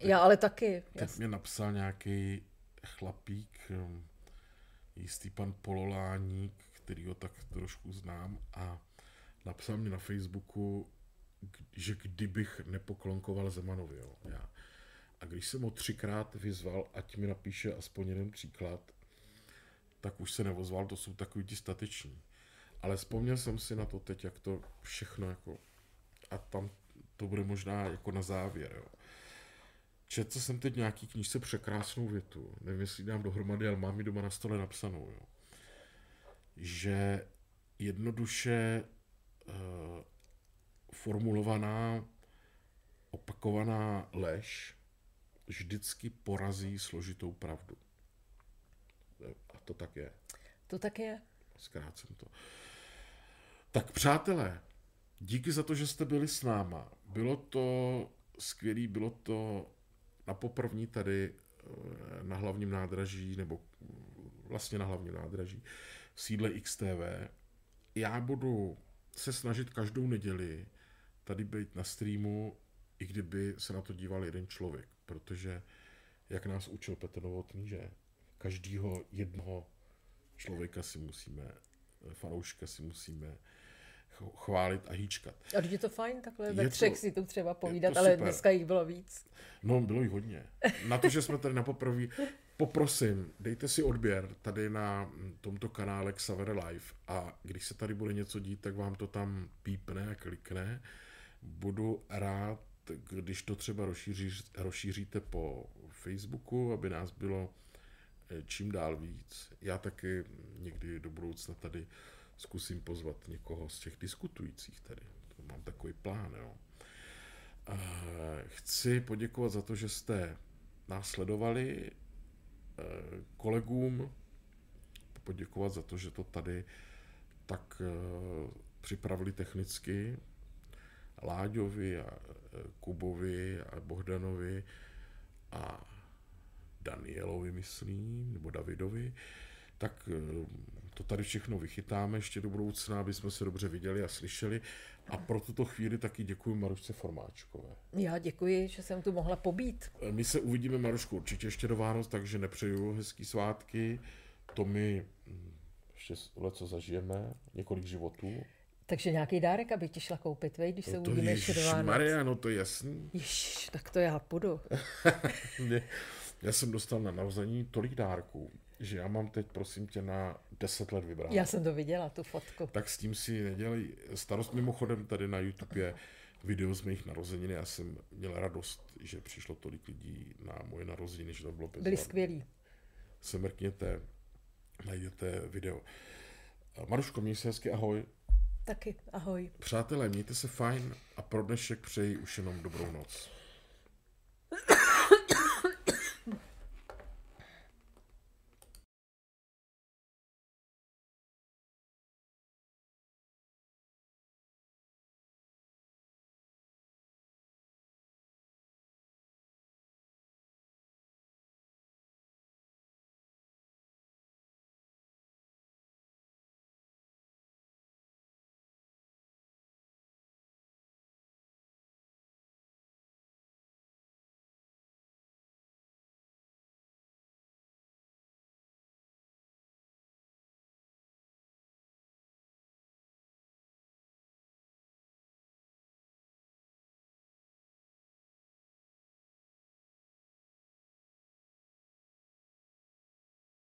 Já ale taky. Teď Jas, mě napsal nějaký chlapík, um, jistý pan Pololáník, který ho tak trošku znám a napsal mi na Facebooku, že kdybych nepoklonkoval Zemanovi, jo, já. A když jsem ho třikrát vyzval, ať mi napíše aspoň jeden příklad, tak už se neozval, to jsou takový ti stateční. Ale vzpomněl jsem si na to teď, jak to všechno jako, a tam to bude možná jako na závěr, jo. Četl jsem teď nějaký knížce překrásnou větu, nevím, jestli dám dohromady, ale mám ji doma na stole napsanou, jo. že jednoduše uh, formulovaná, opakovaná lež vždycky porazí složitou pravdu. A to tak je. to tak je. Zkrácím to. Tak přátelé, díky za to, že jste byli s náma. Bylo to skvělý, bylo to na poprvní tady eh, na hlavním nádraží, nebo vlastně na hlavním nádraží, v sídle XTV. Já budu se snažit každou neděli tady být na streamu, i kdyby se na to díval jeden člověk, protože jak nás učil Petr Novotný, že každýho jednoho člověka si musíme, fanouška si musíme chválit a hýčkat. A je to fajn takhle ve třech to- si tu třeba povídat, to ale super. dneska jich bylo víc. No, bylo jich hodně. Na to, že jsme tady na poprvé, poprosím, dejte si odběr tady na tomto kanále Xaver Live a když se tady bude něco dít, tak vám to tam pípne a klikne. Budu rád, když to třeba rozšíří, rozšíříte po Facebooku, aby nás bylo eh, čím dál víc. Já taky někdy do budoucna tady zkusím pozvat někoho z těch diskutujících tady. To mám takový plán, jo. Chci poděkovat za to, že jste nás sledovali, eh, kolegům poděkovat za to, že to tady tak eh, připravili technicky, Láďovi a eh, Kubovi a Bohdanovi a Danielovi, myslím, nebo Davidovi, tak to tady všechno vychytáme ještě do budoucna, aby jsme se dobře viděli a slyšeli. A pro tuto chvíli taky děkuji Marušce Formáčkové. Já děkuji, že jsem tu mohla pobít. My se uvidíme, Marušku, určitě ještě do Vánoc, takže nepřeju hezký svátky. To my hm, ještě co zažijeme, několik životů. Takže nějaký dárek, aby ti šla koupit, vej, když se No to uvidíme ještě do Vánoc. Maria, no to je jasný. Ježiš, tak to já půjdu. Já jsem dostal na narození tolik dárků, že já mám teď, prosím tě, na 10 let vybrat. Já jsem to viděla, tu fotku. Tak s tím si nedělej starost. Mimochodem tady na YouTube je video z mých narozenin. Já jsem měl radost, že přišlo tolik lidí na moje narozeniny, že to bylo Byli bezvadné. skvělí. se mrkněte, najdete video. Maruško, měj se hezky, ahoj. Taky, ahoj. Přátelé, mějte se fajn a pro dnešek přeji už jenom dobrou noc.